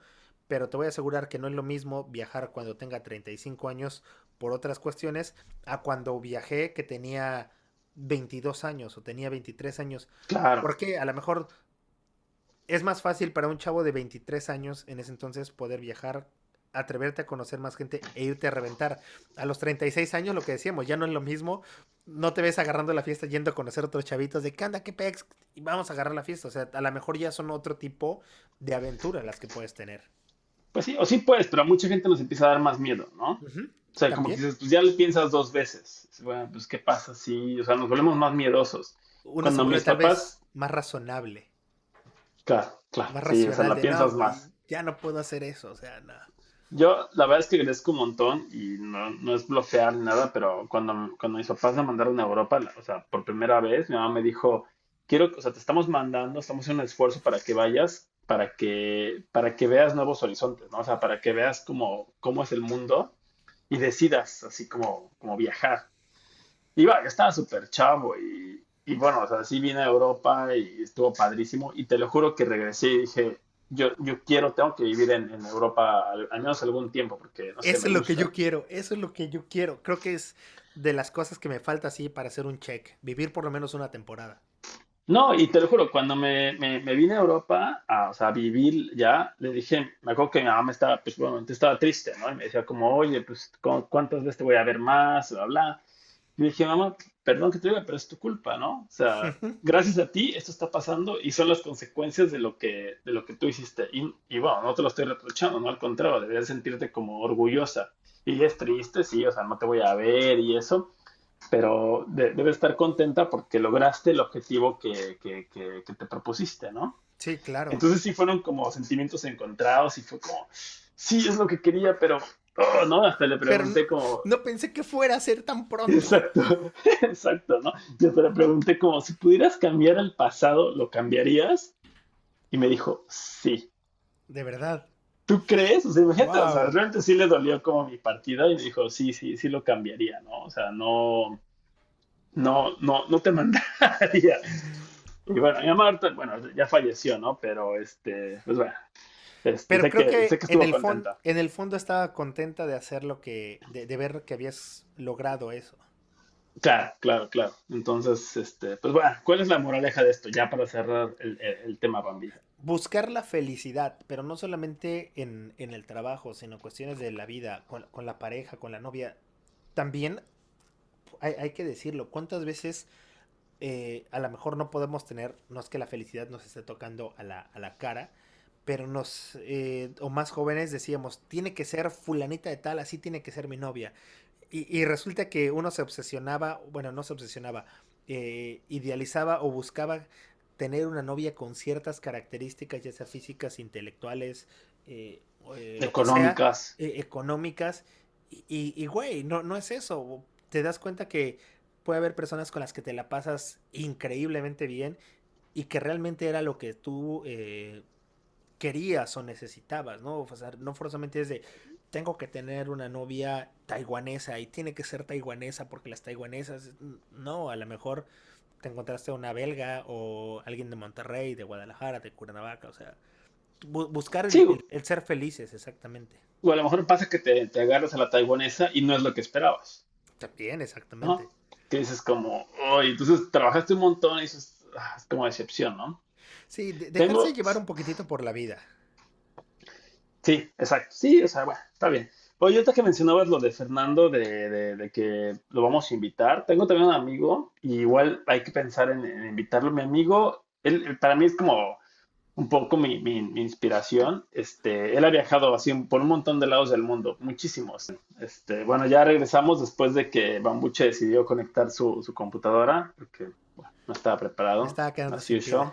pero te voy a asegurar que no es lo mismo viajar cuando tenga 35 años por otras cuestiones a cuando viajé que tenía 22 años o tenía 23 años. Claro. Porque a lo mejor es más fácil para un chavo de 23 años en ese entonces poder viajar atreverte a conocer más gente e irte a reventar. A los 36 años, lo que decíamos, ya no es lo mismo. No te ves agarrando la fiesta yendo a conocer otros chavitos de que anda, qué pex, y vamos a agarrar la fiesta. O sea, a lo mejor ya son otro tipo de aventura las que puedes tener. Pues sí, o sí puedes, pero a mucha gente nos empieza a dar más miedo, ¿no? O sea, como que dices, pues ya le piensas dos veces. Bueno, pues qué pasa si, o sea, nos volvemos más miedosos. Una Cuando mis papás... más razonable. Claro, claro. Más sí, o sea, la piensas más. Pues, ya no puedo hacer eso, o sea, nada. Yo, la verdad es que agradezco un montón y no, no es bloquear ni nada, pero cuando, cuando mis papás me mandaron a Europa, o sea, por primera vez, mi mamá me dijo, quiero, o sea, te estamos mandando, estamos haciendo un esfuerzo para que vayas, para que, para que veas nuevos horizontes, ¿no? O sea, para que veas cómo, cómo es el mundo y decidas así como, como viajar. Y va, yo estaba súper chavo y, y bueno, o sea, sí vine a Europa y estuvo padrísimo y te lo juro que regresé y dije, yo, yo quiero, tengo que vivir en, Europa al, menos algún tiempo, porque no sé, Eso es lo que yo quiero, eso es lo que yo quiero. Creo que es de las cosas que me falta así para hacer un check, vivir por lo menos una temporada. No, y te lo juro, cuando me, me, vine a Europa, a, o sea, a vivir ya, le dije, me acuerdo que mi mamá estaba, pues bueno, estaba triste, ¿no? Y me decía como, oye, pues, ¿cuántas veces te voy a ver más? Bla, bla. Y dije, mamá, perdón que te diga, pero es tu culpa, ¿no? O sea, gracias a ti esto está pasando y son las consecuencias de lo que, de lo que tú hiciste. Y, y bueno, no te lo estoy reprochando, ¿no? Al contrario, deberías sentirte como orgullosa. Y es triste, sí, o sea, no te voy a ver y eso, pero debes estar contenta porque lograste el objetivo que, que, que, que te propusiste, ¿no? Sí, claro. Entonces sí fueron como sentimientos encontrados y fue como, sí, es lo que quería, pero Oh, no, hasta le pregunté como... No pensé que fuera a ser tan pronto. Exacto, exacto, ¿no? Yo te le pregunté como, si pudieras cambiar el pasado, ¿lo cambiarías? Y me dijo, sí. De verdad. ¿Tú crees? O sea, imagínate, o sea, realmente sí le dolió como mi partida y me dijo, sí, sí, sí lo cambiaría, ¿no? O sea, no, no, no, no te mandaría. Y bueno, mi mamá, bueno, ya falleció, ¿no? Pero, este, pues bueno, este, Pero creo que, en, el fondo, en, el fondo, estaba contenta de hacer lo que, de, ver que habías logrado eso. Claro, claro, claro. Entonces, este, pues bueno, ¿cuál es la moraleja de esto? Ya para cerrar el, tema Bambi. Buscar la felicidad, pero no solamente en, el trabajo, sino cuestiones de la vida, con, la pareja, con la novia. También hay, que decirlo, ¿cuántas veces eh, a lo mejor no podemos tener, no es que la felicidad nos esté tocando a la, a la cara, pero nos, eh, o más jóvenes decíamos, tiene que ser fulanita de tal, así tiene que ser mi novia. Y, resulta que uno se obsesionaba, bueno, no se obsesionaba, eh, idealizaba o buscaba tener una novia con ciertas características, ya sea físicas, intelectuales, eh, económicas. económicas. Y, y, güey, no, no es eso. Te das cuenta que puede haber personas con las que te la pasas increíblemente bien y que realmente era lo que tú querías o necesitabas, ¿no? O sea, no forzosamente es de, tengo que tener una novia taiwanesa y tiene que ser taiwanesa porque las taiwanesas, no, a lo mejor te encontraste una belga o alguien de Monterrey, de Guadalajara, de Cuernavaca, o sea, buscar el, ser felices, exactamente. O a lo mejor pasa que te, te, agarras a la taiwanesa y no es lo que esperabas. También, exactamente. Que dices como, oh, entonces trabajaste un montón y dices, ah, es como decepción, ¿no? Sí, dejarse llevar un poquitito por la vida. Sí, exacto. Sí, o sea, bueno, está bien. Oye, ahorita que mencionabas lo de Fernando, de, que lo vamos a invitar, tengo también un amigo, y igual hay que pensar en, invitarlo. Mi amigo, él, para mí es como un poco mi, inspiración. Este, él ha viajado así por un montón de lados del mundo, muchísimos. Este, bueno, ya regresamos después de que Bambuche decidió conectar su, computadora, porque no estaba preparado. estaba quedando así yo.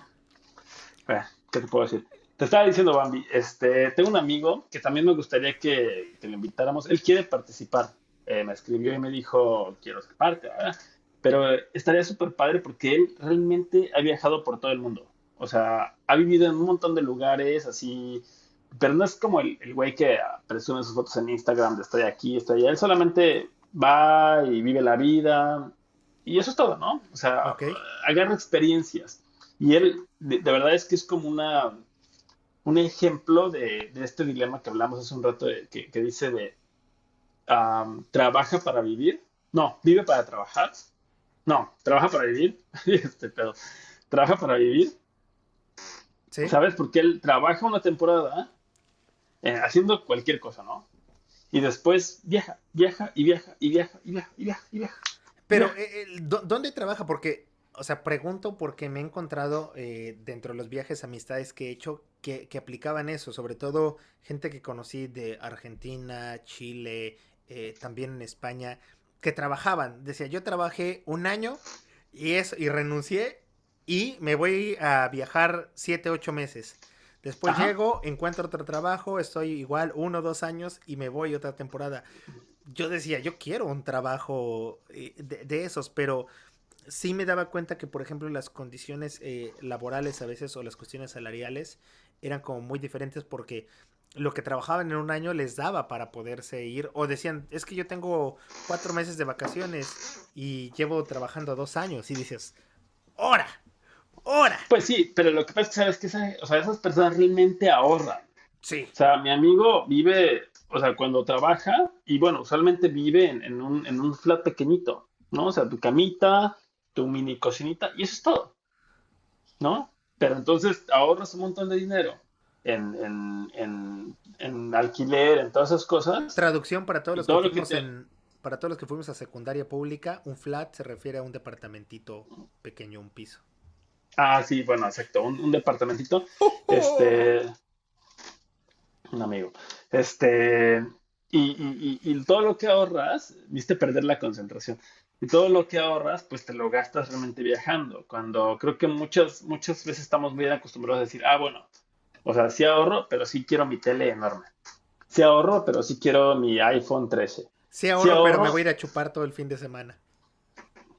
¿Qué te puedo decir? Te estaba diciendo, Bambi, este, tengo un amigo que también me gustaría que, que lo invitáramos. Él quiere participar. Eh, me escribió y me dijo, quiero ser parte, ¿verdad? Pero estaría súper padre porque él realmente ha viajado por todo el mundo. O sea, ha vivido en un montón de lugares, así, pero no es como el, el güey que presume sus fotos en Instagram de estoy aquí, estoy allá. Él solamente va y vive la vida y eso es todo, ¿no? O sea, agarra experiencias. Y él, de, verdad es que es como una un ejemplo de, este dilema que hablamos hace un rato, que, dice de trabaja para vivir, no, vive para trabajar, no, trabaja para vivir, este pedo, trabaja para vivir, ¿sabes? Porque él trabaja una temporada eh, haciendo cualquier cosa, ¿no? Y después viaja, viaja y viaja y viaja y viaja y viaja y viaja. Pero, eh, ¿dónde trabaja? Porque o sea, pregunto porque me he encontrado eh, dentro de los viajes, amistades que he hecho, que, aplicaban eso, sobre todo gente que conocí de Argentina, Chile, eh, también en España, que trabajaban. Decía, yo trabajé un año y, eso, y renuncié y me voy a viajar siete, ocho meses. Después llego, encuentro otro trabajo, estoy igual uno dos años y me voy otra temporada. Yo decía, yo quiero un trabajo eh, de esos, pero sí me daba cuenta que, por ejemplo, las condiciones eh, laborales a veces o las cuestiones salariales eran como muy diferentes porque lo que trabajaban en un año les daba para poderse ir o decían, es que yo tengo cuatro meses de vacaciones y llevo trabajando dos años y dices, ¡hora! ¡hora! Pues sí, pero lo que pasa es que sabes que o sea, esas personas realmente ahorran. Sí. O sea, mi amigo vive, o sea, cuando trabaja y bueno, usualmente vive en, en, un, en un flat pequeñito, ¿no? O sea, tu camita, tu mini cocinita y eso es todo, ¿no? Pero entonces ahorras un montón de dinero en, en, alquiler, en todas esas cosas. Traducción para todos los que, fuimos en, para todos los que fuimos a secundaria pública, un flat se refiere a un departamentito pequeño, un piso. Ah, sí, bueno, exacto, un, departamentito. Este, un amigo. Este, y, y, todo lo que ahorras, viste perder la concentración. Y todo lo que ahorras, pues te lo gastas realmente viajando. Cuando creo que muchas, muchas veces estamos muy acostumbrados a decir, ah, bueno, o sea, sí ahorro, pero sí quiero mi tele enorme. Sí ahorro, pero sí quiero mi iPhone 13. Sí ahorro, pero me voy a ir a chupar todo el fin de semana.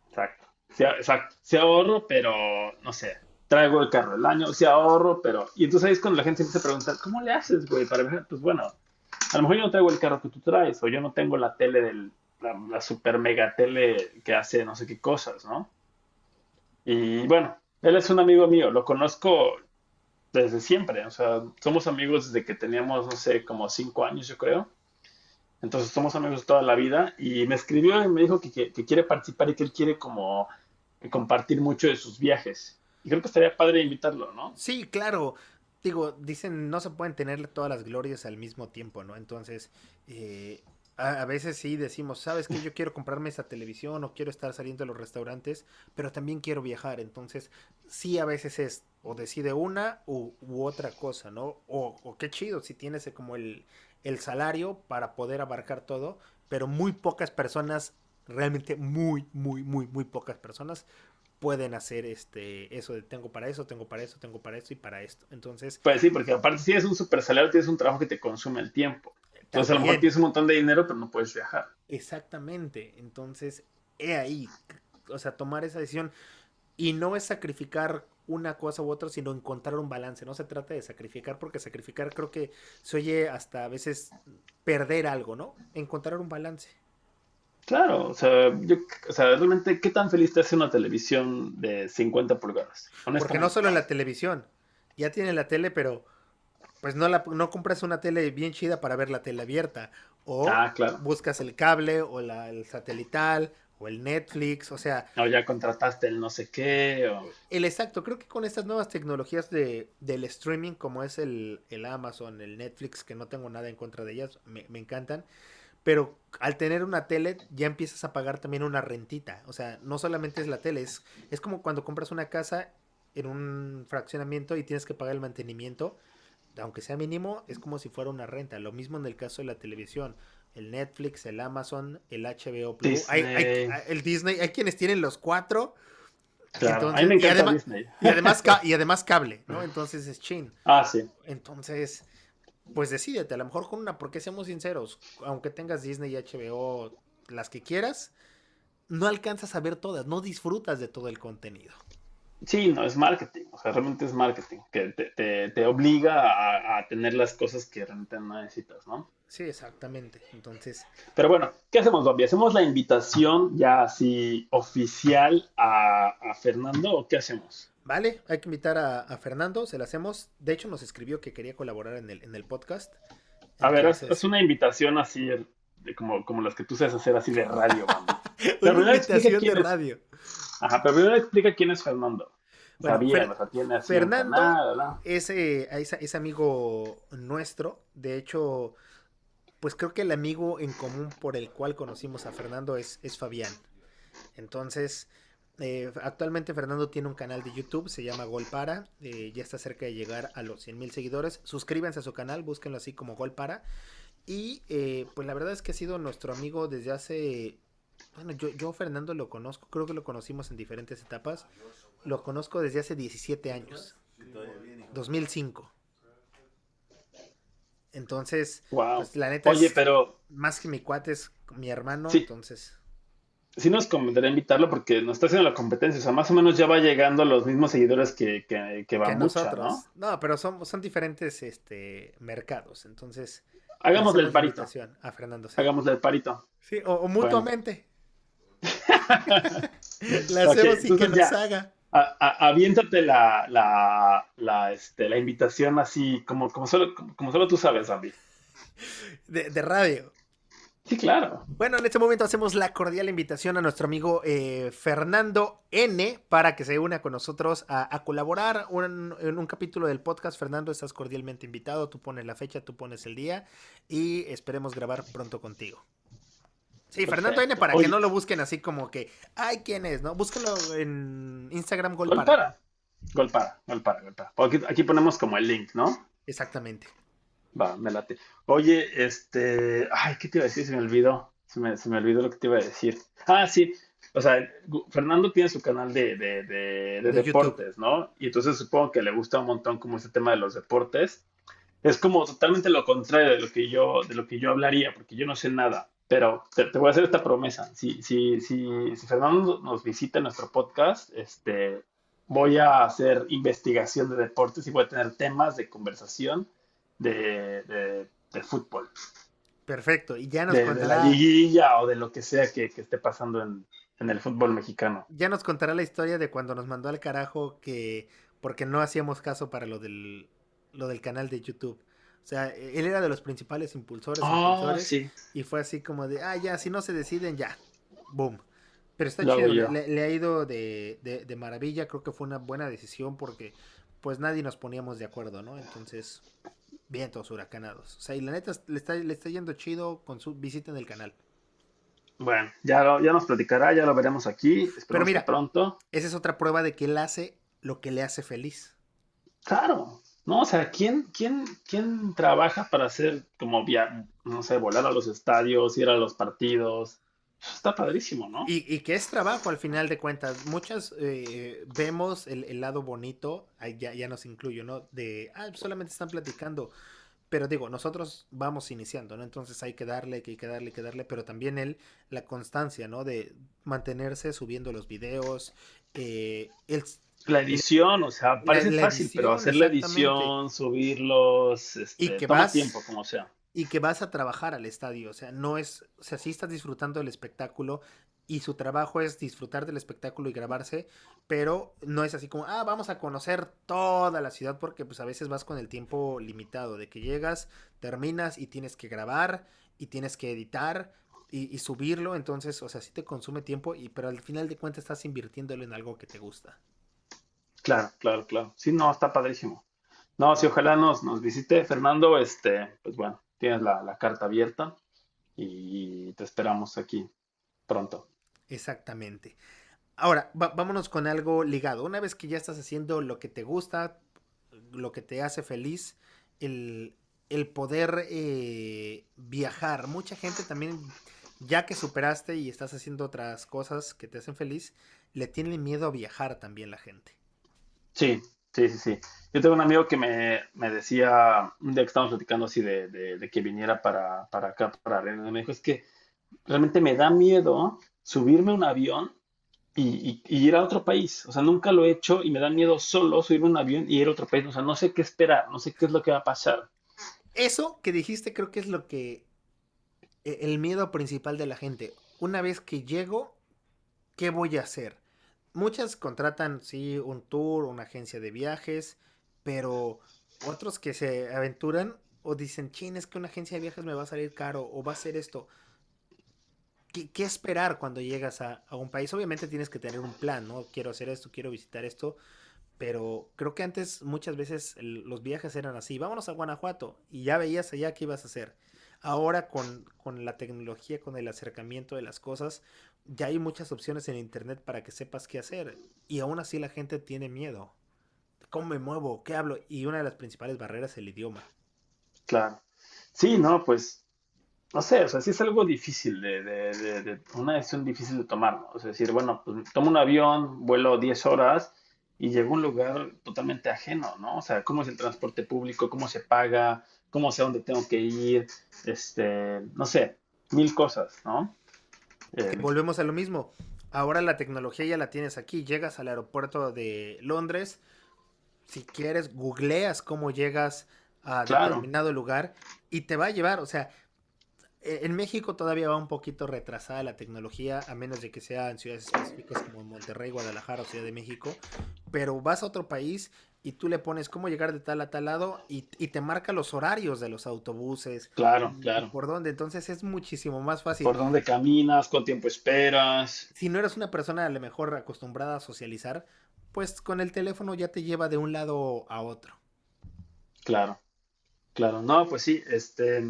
Exacto. Sí, exacto. Sí ahorro, pero no sé, traigo el carro del año, sí ahorro, pero... Y entonces ahí es cuando la gente empieza a preguntar, ¿cómo le haces, güey, para viajar? Pues bueno, a lo mejor yo no traigo el carro que tú traes, o yo no tengo la tele del la, super mega tele que hace no sé qué cosas, ¿no? Y bueno, él es un amigo mío, lo conozco desde siempre, o sea, somos amigos desde que teníamos, no sé, como cinco años, yo creo. Entonces somos amigos toda la vida y me escribió y me dijo que, que, quiere participar y que él quiere como compartir mucho de sus viajes. Y creo que estaría padre invitarlo, ¿no? Sí, claro. Digo, dicen, no se pueden tener todas las glorias al mismo tiempo, ¿no? Entonces, eh, a, veces sí decimos, ¿sabes qué? Yo quiero comprarme esa televisión o quiero estar saliendo de los restaurantes, pero también quiero viajar. Entonces, sí, a veces es o decide una u, otra cosa, ¿no? O, qué chido si tienes como el, el salario para poder abarcar todo, pero muy pocas personas, realmente muy, muy, muy, muy pocas personas pueden hacer este eso de tengo para eso, tengo para eso, tengo para eso y para esto. Entonces, pues sí, porque aparte si es un super salario, tienes un trabajo que te consume el tiempo. Entonces a lo mejor tienes un montón de dinero, pero no puedes viajar. Exactamente. Entonces, he ahí. O sea, tomar esa decisión. Y no es sacrificar una cosa u otra, sino encontrar un balance. No se trata de sacrificar, porque sacrificar creo que se oye hasta a veces perder algo, ¿no? Encontrar un balance. Claro, o sea, yo, o sea, realmente, ¿qué tan feliz te hace una televisión de 50 pulgadas? Porque no solo en la televisión, ya tiene la tele, pero pues no, la, no compras una tele bien chida para ver la tele abierta. O ah, buscas el cable o la, el satelital o el Netflix, o sea... O ya contrataste el no sé qué. O... El exacto, creo que con estas nuevas tecnologías de, del streaming, como es el, el, Amazon, el Netflix, que no tengo nada en contra de ellas, me, me, encantan, pero al tener una tele ya empiezas a pagar también una rentita, o sea, no solamente es la tele, es, es como cuando compras una casa en un fraccionamiento y tienes que pagar el mantenimiento, aunque sea mínimo, es como si fuera una renta, lo mismo en el caso de la televisión el Netflix, el Amazon, el HBO Plus, hay, el Disney, hay quienes tienen los cuatro. Claro, a mí me encanta y además, Disney. Y además, y además cable, ¿no? Entonces es chin. Ah, sí. Entonces, pues decídete, a lo mejor con una, porque seamos sinceros, aunque tengas Disney y HBO, las que quieras, no alcanzas a ver todas, no disfrutas de todo el contenido. Sí, no, es marketing, o sea, realmente es marketing, que te, te, obliga a, a, tener las cosas que realmente necesitas, ¿no? Sí, exactamente. Entonces. Pero bueno, ¿qué hacemos, Bobby? ¿Hacemos la invitación ya así oficial a, Fernando o qué hacemos? Vale, hay que invitar a, Fernando, se la hacemos. De hecho, nos escribió que quería colaborar en el, en el podcast. a ver, es, una invitación así, como, como las que tú sabes hacer así de radio, una invitación de radio. Ajá, pero primero explica quién es Fernando. Fernando es, eh, es amigo nuestro. De hecho, pues creo que el amigo en común por el cual conocimos a Fernando es, es Fabián. Entonces, eh, actualmente Fernando tiene un canal de YouTube, se llama Gol Para, eh, ya está cerca de llegar a los 100 mil seguidores. Suscríbanse a su canal, búsquenlo así como Gol Para. Y eh, pues la verdad es que ha sido nuestro amigo desde hace... Bueno, yo, yo Fernando lo conozco, creo que lo conocimos en diferentes etapas. Lo conozco desde hace 17 años. 2005. Entonces, pues, la neta Oye, pero... más que mi cuate es mi hermano, entonces... Sí nos convendría invitarlo porque nos está haciendo la competencia, o sea, más o menos ya va llegando a los mismos seguidores que, que, que, nosotros. ¿no? No, pero son, son diferentes este, mercados, entonces... Hagámosle el parito. A Fernando. Hagámosle el parito. Sí, o, mutuamente. Le hacemos y que nos haga aviéntate la, la, la, este, la invitación así, como, como, solo, como solo tú sabes, Andy. De, radio. Sí, claro. Bueno, en este momento hacemos la cordial invitación a nuestro amigo eh, Fernando N para que se una con nosotros a, colaborar en un capítulo del podcast. Fernando, estás cordialmente invitado. Tú pones la fecha, tú pones el día y esperemos grabar pronto contigo. Sí, Fernando N para que no lo busquen así como que, ay, ¿quién es? ¿No? Búsquenlo en Instagram Golpara. Golpara, Golpara, Golpara. Aquí, aquí ponemos como el link, ¿no? Exactamente. Va, me late. Oye, este, ay, ¿qué te iba a decir? Se me olvidó. Se me, se me olvidó lo que te iba a decir. Ah, sí. O sea, Fernando tiene su canal de, de, de, deportes, ¿no? Y entonces supongo que le gusta un montón como ese tema de los deportes. Es como totalmente lo contrario de lo que yo, de lo que yo hablaría, porque yo no sé nada. Pero te, voy a hacer esta promesa. Si, si, si, si, Fernando nos visita en nuestro podcast, este, voy a hacer investigación de deportes y voy a tener temas de conversación de, de, fútbol. Perfecto. Y ya nos de, contará... de la liguilla o de lo que sea que, que esté pasando en, en, el fútbol mexicano. Ya nos contará la historia de cuando nos mandó al carajo que porque no hacíamos caso para lo del, lo del canal de YouTube. O sea, él era de los principales impulsores, ah, y fue así como de, ah, ya, si no se deciden, ya, boom. Pero está chido, le, ha ido de, de, maravilla, creo que fue una buena decisión porque pues nadie nos poníamos de acuerdo, ¿no? Entonces, bien todos huracanados. O sea, y la neta le está, le está yendo chido con su visita en el canal. Bueno, ya, ya nos platicará, ya lo veremos aquí. Pero mira, pronto. Esa es otra prueba de que él hace lo que le hace feliz. Claro, no, o sea, ¿quién, quién, quién trabaja para hacer como, via no sé, volar a los estadios, ir a los partidos? Está padrísimo, ¿no? Y, y que es trabajo al final de cuentas. Muchas eh, vemos el, lado bonito, ya, ya nos incluyo, ¿no? De, ah, solamente están platicando. pero digo, nosotros vamos iniciando, ¿no? Entonces hay que darle, hay que darle, hay que darle, pero también él, la constancia, ¿no? De mantenerse subiendo los videos, eh, la edición, o sea, parece fácil, pero hacer la edición, subirlos, este, y que toma tiempo, como sea. Y que vas a trabajar al estadio, o sea, no es, o sea, estás disfrutando del espectáculo y su trabajo es disfrutar del espectáculo y grabarse, pero no es así como, ah, vamos a conocer toda la ciudad porque pues a veces vas con el tiempo limitado, de que llegas, terminas y tienes que grabar y tienes que editar y, subirlo, entonces, o sea, sí te consume tiempo, y, pero al final de cuentas estás invirtiéndolo en algo que te gusta. Claro, claro, claro. Sí, no, está padrísimo. No, si ojalá nos, nos visite Fernando, este, pues bueno, tienes la, carta abierta y te esperamos aquí pronto. Exactamente. Ahora, vámonos con algo ligado. Una vez que ya estás haciendo lo que te gusta, lo que te hace feliz, el, el poder eh, viajar. Mucha gente también, ya que superaste y estás haciendo otras cosas que te hacen feliz, le tiene miedo a viajar también la gente. Sí, sí, sí, sí. Yo tengo un amigo que me, decía, un día que estábamos platicando así de, que viniera para, para acá, para Reino me dijo, es que realmente me da miedo subirme a un avión y, ir a otro país. O sea, nunca lo he hecho y me da miedo solo subirme a un avión y ir a otro país. O sea, no sé qué esperar, no sé qué es lo que va a pasar. Eso que dijiste creo que es lo que... E, el miedo principal de la gente. Una vez que llego, ¿qué voy a hacer? Muchas contratan, sí, un tour, una agencia de viajes, pero otros que se aventuran o dicen, chin, es que una agencia de viajes me va a salir caro o va a ser esto. ¿Qué, esperar cuando llegas a, a, un país? Obviamente tienes que tener un plan, ¿no? Quiero hacer esto, quiero visitar esto, pero creo que antes muchas veces los viajes eran así, vámonos a Guanajuato y ya veías allá qué ibas a hacer. Ahora con, con la tecnología, con el acercamiento de las cosas, ya hay muchas opciones en internet para que sepas qué hacer. Y aún así la gente tiene miedo. ¿Cómo me muevo? ¿Qué hablo? Y una de las principales barreras es el idioma. Claro. Sí, no, pues, no sé, o sea, sí es algo difícil, de, de, de, una decisión difícil de tomar, ¿no? O sea, decir, bueno, pues tomo un avión, vuelo 10 horas y llego a un lugar totalmente ajeno, ¿no? O sea, cómo es el transporte público, cómo se paga, cómo sé dónde tengo que ir, este, no sé, mil cosas, ¿no? Eh, volvemos a lo mismo. Ahora la tecnología ya la tienes aquí. Llegas al aeropuerto de Londres. Si quieres, googleas cómo llegas a determinado lugar y te va a llevar. O sea, e, en México todavía va un poquito retrasada la tecnología, a menos de que sea en ciudades específicas como Monterrey, Guadalajara o Ciudad de México. Pero vas a otro país y tú le pones cómo llegar de tal a tal lado y, te marca los horarios de los autobuses. Claro, claro. Por dónde, entonces es muchísimo más fácil. Por dónde caminas, cuánto tiempo esperas. Si no eres una persona a lo mejor acostumbrada a socializar, pues con el teléfono ya te lleva de un lado a otro. Claro, claro. No, pues sí, este,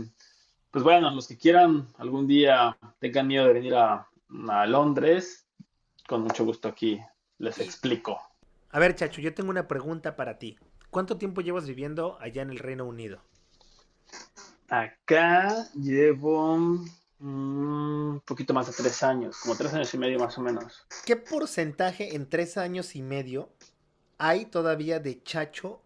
pues bueno, los que quieran algún día tengan miedo de venir a, a Londres, con mucho gusto aquí les explico. A ver, Chacho, yo tengo una pregunta para ti. ¿Cuánto tiempo llevas viviendo allá en el Reino Unido? Acá llevo un mm, poquito más de tres años, como tres años y medio más o menos. ¿Qué porcentaje en tres años y medio hay todavía de Chacho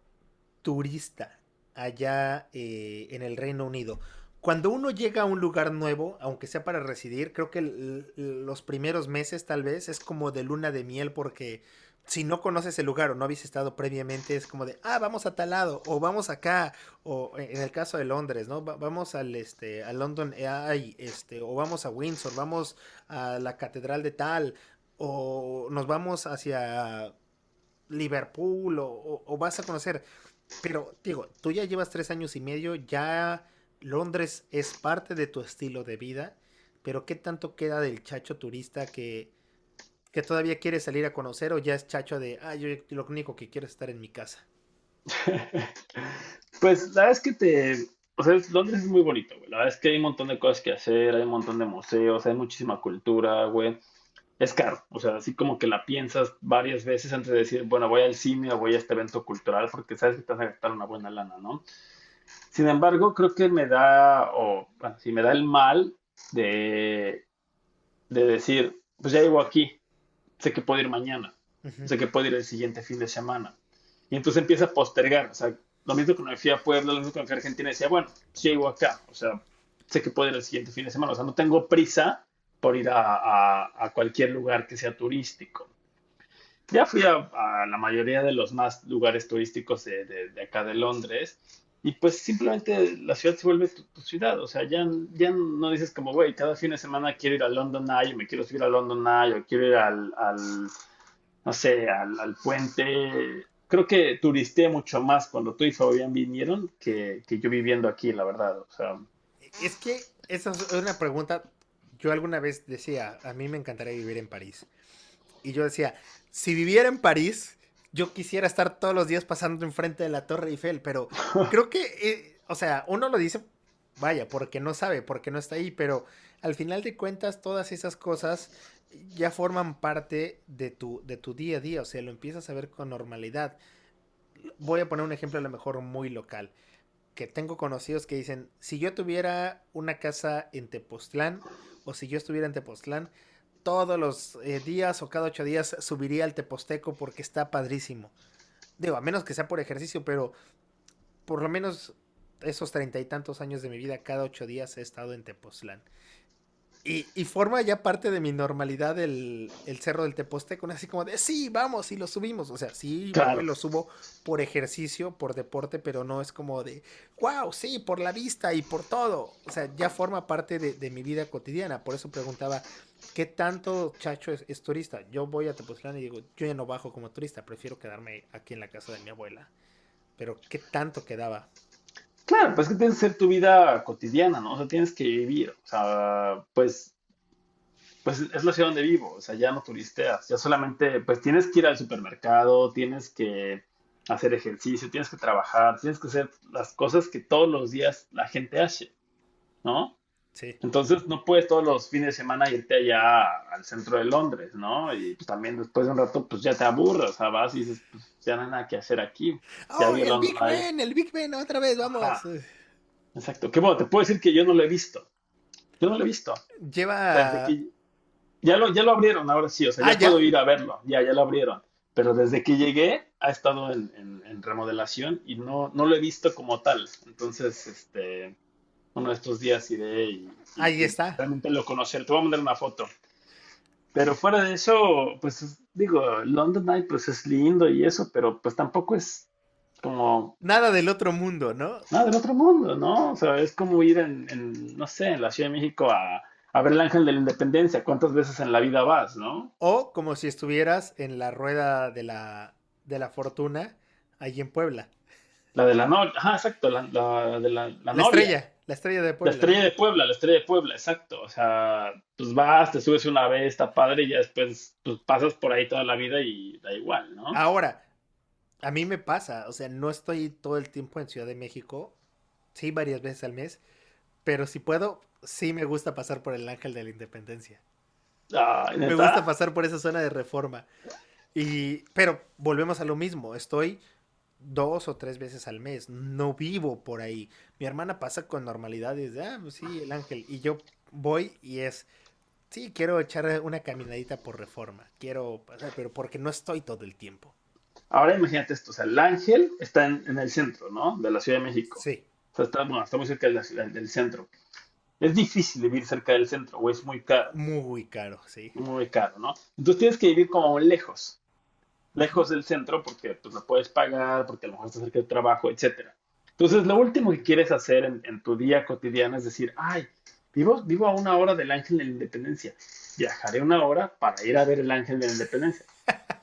turista allá eh, en el Reino Unido? Cuando uno llega a un lugar nuevo, aunque sea para residir, creo que los primeros meses tal vez es como de luna de miel porque si no conoces el lugar o no habéis estado previamente, es como de, ah, vamos a tal lado, o vamos acá, o en el caso de Londres, ¿no? vamos al, este, a London AI, este, o vamos a Windsor, vamos a la catedral de tal, o nos vamos hacia Liverpool, o vas a conocer. Pero, digo, tú ya llevas tres años y medio, ya Londres es parte de tu estilo de vida, pero ¿qué tanto queda del chacho turista que que todavía quiere salir a conocer o ya es chacho de, ah, yo lo único que quiero es estar en mi casa? pues la verdad que te, o sea, Londres es muy bonito, güey. La verdad es que hay un montón de cosas que hacer, hay un montón de museos, hay muchísima cultura, güey. Es caro, o sea, así como que la piensas varias veces antes de decir, bueno, voy al cine o voy a este evento cultural porque sabes que te vas a gastar una buena lana, ¿no? Sin embargo, creo que me da, o bueno, si me da el mal de, de decir, pues ya llego aquí, sé que puedo ir mañana, sé que puedo ir el siguiente fin de semana. Y entonces empieza a postergar, o sea, lo mismo cuando me fui a Puebla, lo mismo cuando me fui a Argentina, decía, bueno, llego acá, o sea, sé que puedo ir el siguiente fin de semana, o sea, no tengo prisa por ir a, cualquier lugar que sea turístico. Ya fui a, la mayoría de los más lugares turísticos de, acá de Londres y pues simplemente la ciudad se vuelve tu, ciudad, o sea, ya, ya no dices como, güey, cada fin de semana quiero ir a London Eye, me quiero subir a London Eye, o quiero ir al, no sé, al, puente. Creo que turisté mucho más cuando tú y Fabián vinieron que, que yo viviendo aquí, la verdad, o sea. Es que esa es una pregunta yo alguna vez decía, a mí me encantaría vivir en París. Y yo decía, si viviera en París, yo quisiera estar todos los días pasando enfrente de la Torre Eiffel, pero creo que, eh, o sea, uno lo dice, vaya, porque no sabe, porque no está ahí, pero al final de cuentas todas esas cosas ya forman parte de tu, de tu día a día, o sea, lo empiezas a ver con normalidad. Voy a poner un ejemplo a lo mejor muy local, que tengo conocidos que dicen, si yo tuviera una casa en Tepoztlán, o si yo estuviera en Tepoztlán, todos los eh, días o cada ocho días subiría al Teposteco porque está padrísimo. Digo, a menos que sea por ejercicio, pero por lo menos esos treinta y tantos años de mi vida, cada ocho días he estado en Tepoztlán. Y, forma ya parte de mi normalidad el, cerro del Teposteco, así como de, sí, vamos, y lo subimos. O sea, sí, lo subo por ejercicio, por deporte, pero no es como de, wow, sí, por la vista y por todo. O sea, ya forma parte de, mi vida cotidiana. Por eso preguntaba, ¿qué tanto Chacho es, turista? Yo voy a Tepoztlán y digo, yo ya no bajo como turista, prefiero quedarme aquí en la casa de mi abuela. Pero, ¿qué tanto quedaba? Claro, pues que tienes que ser tu vida cotidiana, ¿no? O sea, tienes que vivir. O sea, pues, pues es la ciudad donde vivo. O sea, ya no turisteas. Ya solamente, pues tienes que ir al supermercado, tienes que hacer ejercicio, tienes que trabajar, tienes que hacer las cosas que todos los días la gente hace, ¿no? Entonces no puedes todos los fines de semana irte allá al centro de Londres, ¿no? Y pues, también después de un rato pues ya te aburres, o sea, vas y dices, pues ya no hay nada que hacer aquí. Oh, el Big Ben, el Big Ben, otra vez, vamos. Exacto. Que bueno, te puedo decir que yo no lo he visto. Yo no lo he visto. Lleva... ya, lo, ya lo abrieron, ahora sí, o sea, ya, ah, puedo ir a verlo, ya, ya lo abrieron. Pero desde que llegué ha estado en, en remodelación y no, no lo he visto como tal. Entonces, este uno de estos días iré y, Ahí está. realmente lo conocer. Te voy a mandar una foto. Pero fuera de eso, pues digo, London Night pues es lindo y eso, pero pues tampoco es como... Nada del otro mundo, ¿no? Nada del otro mundo, ¿no? O sea, es como ir en, no sé, en la Ciudad de México a, a ver el Ángel de la Independencia. ¿Cuántas veces en la vida vas, no? O como si estuvieras en la rueda de la, de la fortuna, allí en Puebla. La de la noche, ajá, exacto, la, de la, la, la estrella. La estrella de Puebla. La estrella de Puebla, la estrella de Puebla, exacto. O sea, pues vas, te subes una vez, está padre y ya después pues, pasas por ahí toda la vida y da igual, ¿no? Ahora, a mí me pasa, o sea, no estoy todo el tiempo en Ciudad de México, sí, varias veces al mes, pero si puedo, sí me gusta pasar por el Ángel de la Independencia. me gusta pasar por esa zona de reforma. Y, pero volvemos a lo mismo, estoy dos o tres veces al mes. No vivo por ahí. Mi hermana pasa con normalidad y dice, ah, pues sí, el ángel. Y yo voy y es, sí, quiero echar una caminadita por reforma. Quiero pasar, pero porque no estoy todo el tiempo. Ahora imagínate esto, o sea, el ángel está en, el centro, ¿no? De la Ciudad de México. Sí. O sea, está, muy cerca del centro. Es difícil vivir cerca del centro, o es muy caro. Muy caro, sí. Muy caro, ¿no? Entonces tienes que vivir como lejos lejos del centro porque pues lo puedes pagar, porque a lo mejor estás cerca del trabajo, etcétera. Entonces, lo último que quieres hacer en, tu día cotidiano es decir, ay, vivo, vivo a una hora del Ángel de la Independencia. Viajaré una hora para ir a ver el Ángel de la Independencia.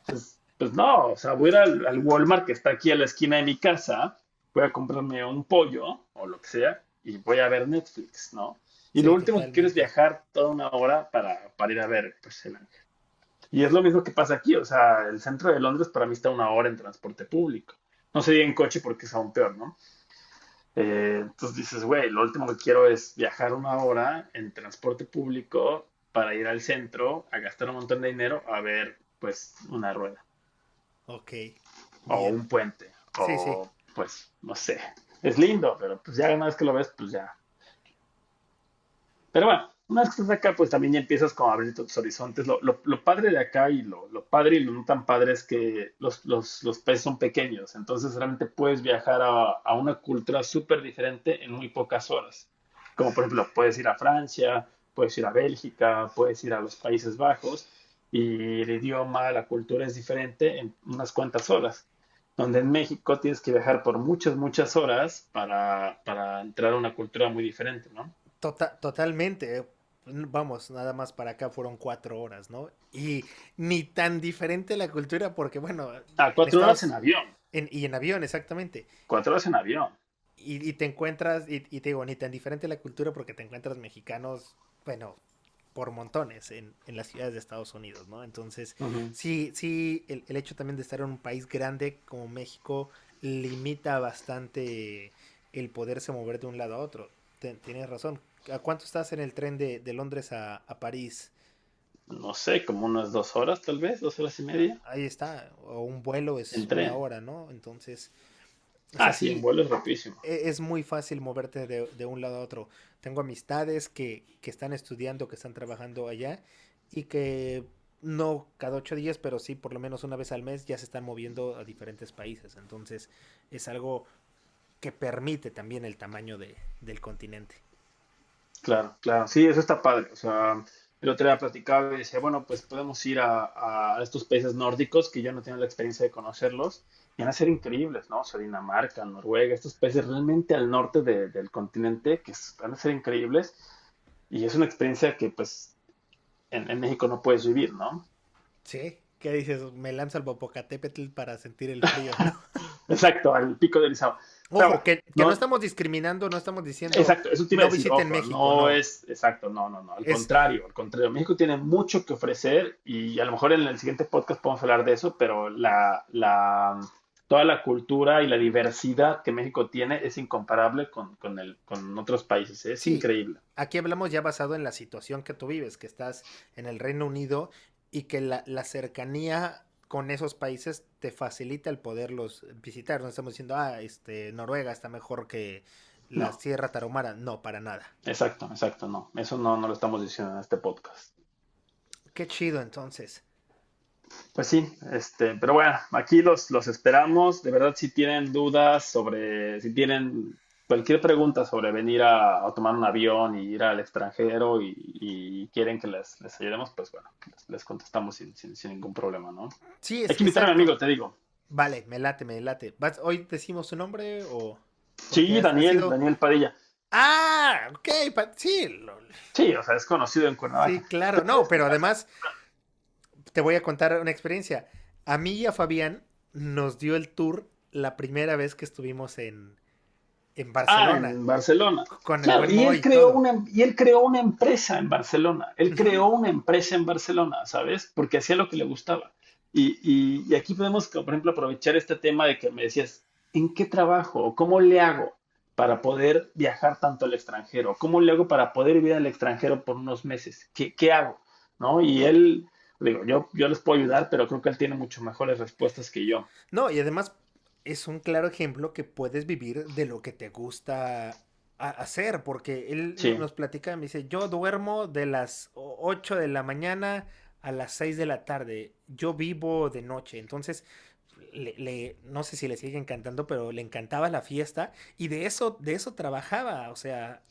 Pues, pues no, o sea, voy a ir al, al, Walmart que está aquí a la esquina de mi casa, voy a comprarme un pollo o lo que sea y voy a ver Netflix, ¿no? Y lo último que quiero es viajar toda una hora para, para ir a ver pues, el Ángel. Y es lo mismo que pasa aquí, o sea, el centro de Londres para mí está una hora en transporte público. No sería en coche porque es aún peor, ¿no? Eh, entonces dices, güey, lo último que quiero es viajar una hora en transporte público para ir al centro a gastar un montón de dinero a ver, pues, una rueda. Ok. O un puente. O, sí, sí. pues, no sé. Es lindo, pero pues ya una vez que lo ves, pues ya. Pero bueno, una vez que estás acá, pues también ya empiezas a abrir tus horizontes. Lo, lo, padre de acá y lo, lo, padre y lo no tan padre es que los, los, los países son pequeños, entonces realmente puedes viajar a, a una cultura súper diferente en muy pocas horas. Como por ejemplo, puedes ir a Francia, puedes ir a Bélgica, puedes ir a los Países Bajos y el idioma, la cultura es diferente en unas cuantas horas. Donde en México tienes que viajar por muchas, muchas horas para, para entrar a una cultura muy diferente, ¿no? Tota- totalmente. Vamos, nada más para acá fueron cuatro horas, ¿no? Y ni tan diferente la cultura porque, bueno, Ah, cuatro horas en avión. en- y en avión, exactamente. Cuatro horas en avión. Y, y te encuentras, y, y te digo, ni tan diferente la cultura porque te encuentras mexicanos, bueno, por montones en, en las ciudades de Estados Unidos, ¿no? Entonces, sí, sí, el, el hecho también de estar en un país grande como México limita bastante el poderse mover de un lado a otro. Tienes razón. ¿A cuánto estás en el tren de, de Londres a, a París? No sé, como unas dos horas tal vez, dos horas y media. Ahí está. O un vuelo es una tren. hora, ¿no? Entonces, Ah, sí, en vuelo es rapidísimo. e- es muy fácil moverte de, de un lado a otro. Tengo amistades que, que están estudiando, que están trabajando allá y que no cada ocho días, pero sí por lo menos una vez al mes ya se están moviendo a diferentes países. Entonces es algo que permite también el tamaño de, del continente. Claro, claro. Sí, eso está padre. O sea, el otro día platicaba y decía, bueno, pues podemos ir a, a estos países nórdicos que yo no tengo la experiencia de conocerlos y van a ser increíbles, ¿no? O sea, Dinamarca, Noruega, estos países realmente al norte de- del continente que van a ser increíbles y es una experiencia que pues en, en México no puedes vivir, ¿no? ¿Sí? ¿Qué dices? Me lanzo al Popocatépetl para sentir el frío. ¿no? Exacto, al pico de Orizaba. Ojo, que, que no, no- estamos discriminando, no estamos diciendo Exacto, eso te iba a no decir, visiten ojo, México, no, no. es, exacto, no, no, no, al Es- contrario, al contrario, México tiene mucho que ofrecer y a lo mejor en el siguiente podcast podemos hablar de eso, pero la, la, toda la cultura y la diversidad que México tiene es incomparable con, con, el, con otros países, es Sí. increíble. Aquí hablamos ya basado en la situación que tú vives, que estás en el Reino Unido y que la, la cercanía con esos países te facilita el poderlos visitar. No estamos diciendo, ah, este, Noruega está mejor que la No. Sierra Tarahumara. No, para nada. Exacto, exacto, no, eso no, no lo estamos diciendo en este podcast. Qué chido entonces. Pues sí, este, pero bueno, aquí los, los esperamos. De verdad, si tienen dudas sobre, si tienen cualquier pregunta sobre venir a, a tomar un avión y ir al extranjero y, y quieren que les, les ayudemos, pues bueno, les, les contestamos sin, sin, sin ningún problema, ¿no? Sí, es Hay que invitar a mi amigo, te digo. Vale, me late, me late. ¿Vas- ¿Hoy decimos su nombre o...? Sí, Daniel, sido- Daniel Padilla. Ah, ok, pa- sí, lo- Sí, o sea, es conocido en Cuernavaca. Sí, claro, no, pero además te voy a contar una experiencia. A mí y a Fabián nos dio el tour la primera vez que estuvimos en, en Ah, Barcelona en Barcelona. con Claro, y él creó una, y él creó una empresa en Barcelona. Él creó una empresa en Barcelona, ¿sabes? Porque hacía lo que le gustaba. Y, y- y aquí podemos, por ejemplo, aprovechar este tema de que me decías, ¿en qué trabajo? ¿O cómo le hago para poder viajar tanto al extranjero? ¿Cómo le hago para poder vivir al extranjero por unos meses? ¿Qué, qué hago? ¿No? Y él, digo, yo, yo les puedo ayudar, pero creo que él tiene mucho mejores respuestas que yo. No, y además es un claro ejemplo que puedes vivir de lo que te gusta hacer, porque él Sí. nos platica, me dice, yo duermo de las o- 8 de la mañana a las 6 de la tarde, yo vivo de noche, entonces, le, le- no sé si le sigue encantando, pero le encantaba la fiesta y de eso, de eso trabajaba, o sea,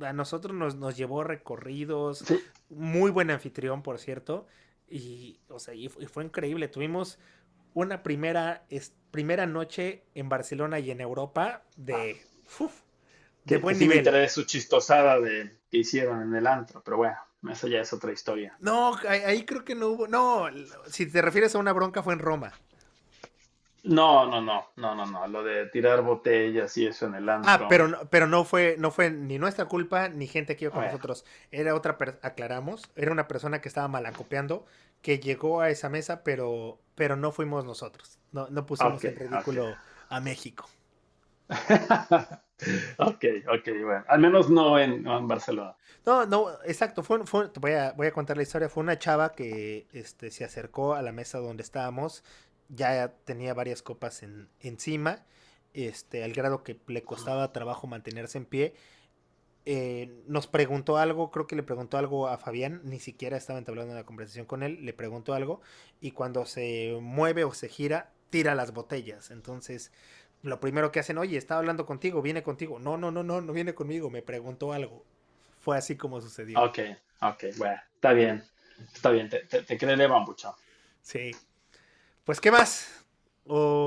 a nosotros nos, nos llevó recorridos, Sí, muy buen anfitrión, por cierto. Y, o sea, y, y fue increíble. Tuvimos una primera, es- primera noche en Barcelona y en Europa de, uf, de que, buen que sí nivel. su chistosada de, que hicieron en el antro, pero bueno, esa ya es otra historia. No, ahí, ahí creo que no hubo. No, si te refieres a una bronca fue en Roma. No, no, no, no, no, no, lo de tirar botellas y eso en el Ah, antro. pero no, pero no fue, no fue ni nuestra culpa ni gente que iba con Bueno. nosotros. Era otra, aclaramos, era una persona que estaba malacopeando, que llegó a esa mesa, pero, pero no fuimos nosotros. No, no pusimos Ok, en ridículo a México. Ok, ok, bueno, al menos no en, no en Barcelona. No, no, exacto. Fue, fue- te voy a, voy a contar la historia. Fue una chava que este, se acercó a la mesa donde estábamos. Ya tenía varias copas en, encima. Este, al grado que le costaba trabajo mantenerse en pie. eh, nos preguntó algo, creo que le preguntó algo a Fabián, ni siquiera estaba entablando una conversación con él, le preguntó algo y cuando se mueve o se gira, tira las botellas. Entonces, lo primero que hacen, oye, estaba hablando contigo, viene contigo. No, no, no, no, no viene conmigo, me preguntó algo. Fue así como sucedió. Ok, ok, bueno, está bien, está bien, te, te, te creeré. Sí. Pues, ¿qué más?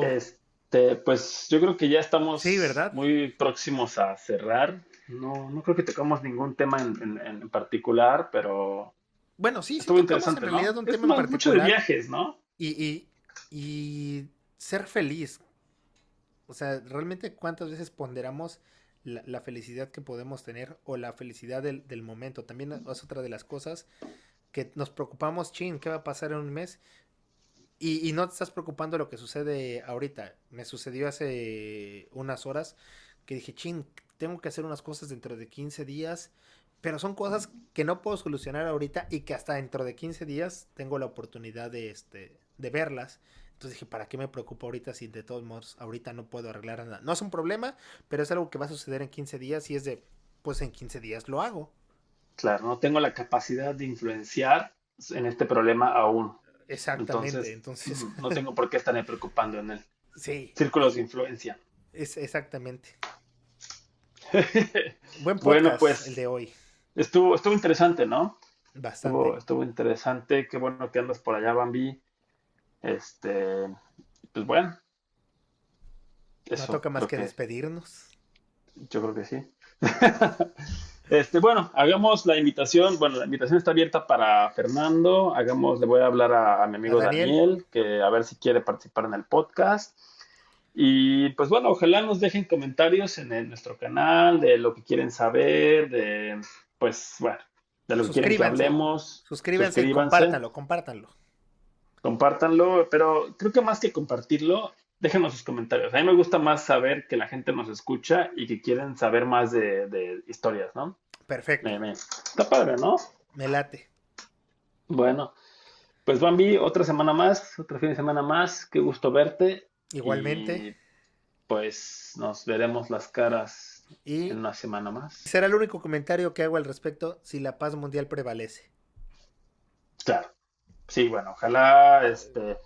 Este, pues yo creo que ya estamos sí, ¿verdad? muy próximos a cerrar. No, no creo que tocamos ningún tema en, en, particular, pero. Bueno, sí, estuvo interesante. En realidad, un tema en particular. Mucho de viajes, ¿no? Y, y, y, ser feliz. O sea, realmente, ¿cuántas veces ponderamos la, la felicidad que podemos tener o la felicidad del, del, momento? También es otra de las cosas que nos preocupamos, chin, ¿qué va a pasar en un mes? Y, no te estás preocupando lo que sucede ahorita. Me sucedió hace unas horas que dije, chin, tengo que hacer unas cosas dentro de 15 días, pero son cosas que no puedo solucionar ahorita y que hasta dentro de 15 días tengo la oportunidad de, este, de verlas. Entonces dije, ¿para qué me preocupo ahorita si de todos modos ahorita no puedo arreglar nada? No es un problema, pero es algo que va a suceder en 15 días y es de, pues en 15 días lo hago. Claro, no tengo la capacidad de influenciar en este problema aún. Exactamente, entonces, no tengo por qué estarme preocupando en él. Sí. Círculos de influencia. Es exactamente. Buen podcast bueno, pues, el de hoy. Estuvo, estuvo interesante, ¿no? Bastante. Estuvo, interesante. Qué bueno que andas por allá, Bambi. Este, pues bueno. no toca más que, despedirnos. Yo creo que sí. este, bueno, hagamos la invitación. Bueno, la invitación está abierta para Fernando. Hagamos, le voy a hablar a, mi amigo Daniel, que a ver si quiere participar en el podcast. Y pues bueno, ojalá nos dejen comentarios en, nuestro canal de lo que quieren saber, de pues bueno, de lo que quieren que hablemos. Suscríbanse, y compártanlo, compártanlo. Compártanlo, pero creo que más que compartirlo, déjenos sus comentarios. A mí me gusta más saber que la gente nos escucha y que quieren saber más de, historias, ¿no? Perfecto. Está padre, ¿no? Me late. Bueno, pues Bambi, otra semana más, otro fin de semana más. Qué gusto verte. Igualmente. pues nos veremos las caras en una semana más. Será el único comentario que hago al respecto si la paz mundial prevalece. Claro. Sí, bueno, ojalá este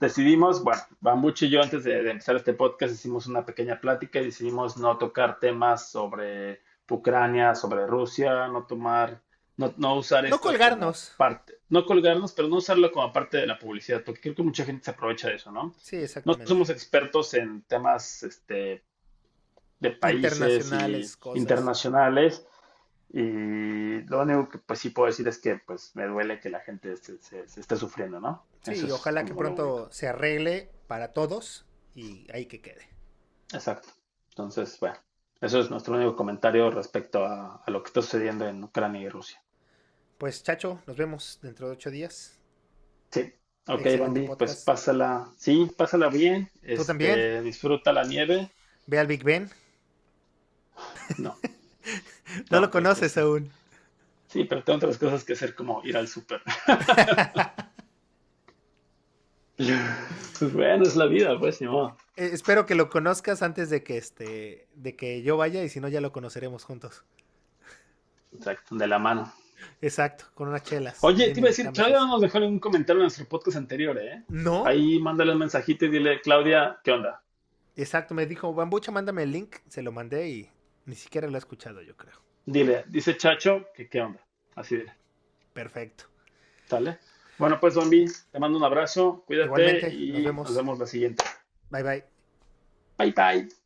decidimos, bueno, Bambuchi y yo antes de, empezar este podcast hicimos una pequeña plática y decidimos no tocar temas sobre Ucrania, sobre Rusia, no tomar no, no usar No colgarnos. Parte, no colgarnos, pero no usarlo como parte de la publicidad, porque creo que mucha gente se aprovecha de eso, ¿no? Sí, exactamente. No somos expertos en temas este, de países internacionales, internacionales. Y lo único que pues sí puedo decir es que pues me duele que la gente se, esté sufriendo, ¿no? Sí, ojalá que pronto se arregle para todos y ahí que quede. Exacto. Entonces, bueno, eso es nuestro único comentario respecto a lo que está sucediendo en Ucrania y Rusia. Pues Chacho, nos vemos dentro de ocho días. Sí. Ok, Bambi, pues pásala, sí, pásala bien. ¿Tú este, también? Disfruta la nieve. Ve al Big Ben. No. no, lo conoces aún. Sí, pero tengo otras cosas que hacer como ir al súper. pues bueno, es la vida, pues, ni modo. Eh, espero que lo conozcas antes de que este, de que yo vaya y si no ya lo conoceremos juntos. Exacto, de la mano. Exacto, con unas chelas. Oye, te iba a decir, Claudia no nos dejó ningún comentario en nuestro podcast anterior, ¿eh? No. Ahí mándale un mensajito y dile, Claudia, ¿qué onda? Exacto, me dijo, Bambucha, mándame el link, se lo mandé y ni siquiera lo ha escuchado, yo creo. Dile, dice Chacho, que qué onda. Así dile. Perfecto. ¿Sale? Bueno, pues, Bambi, te mando un abrazo, cuídate y nos vemos. nos vemos la siguiente. Bye, bye. Bye, bye.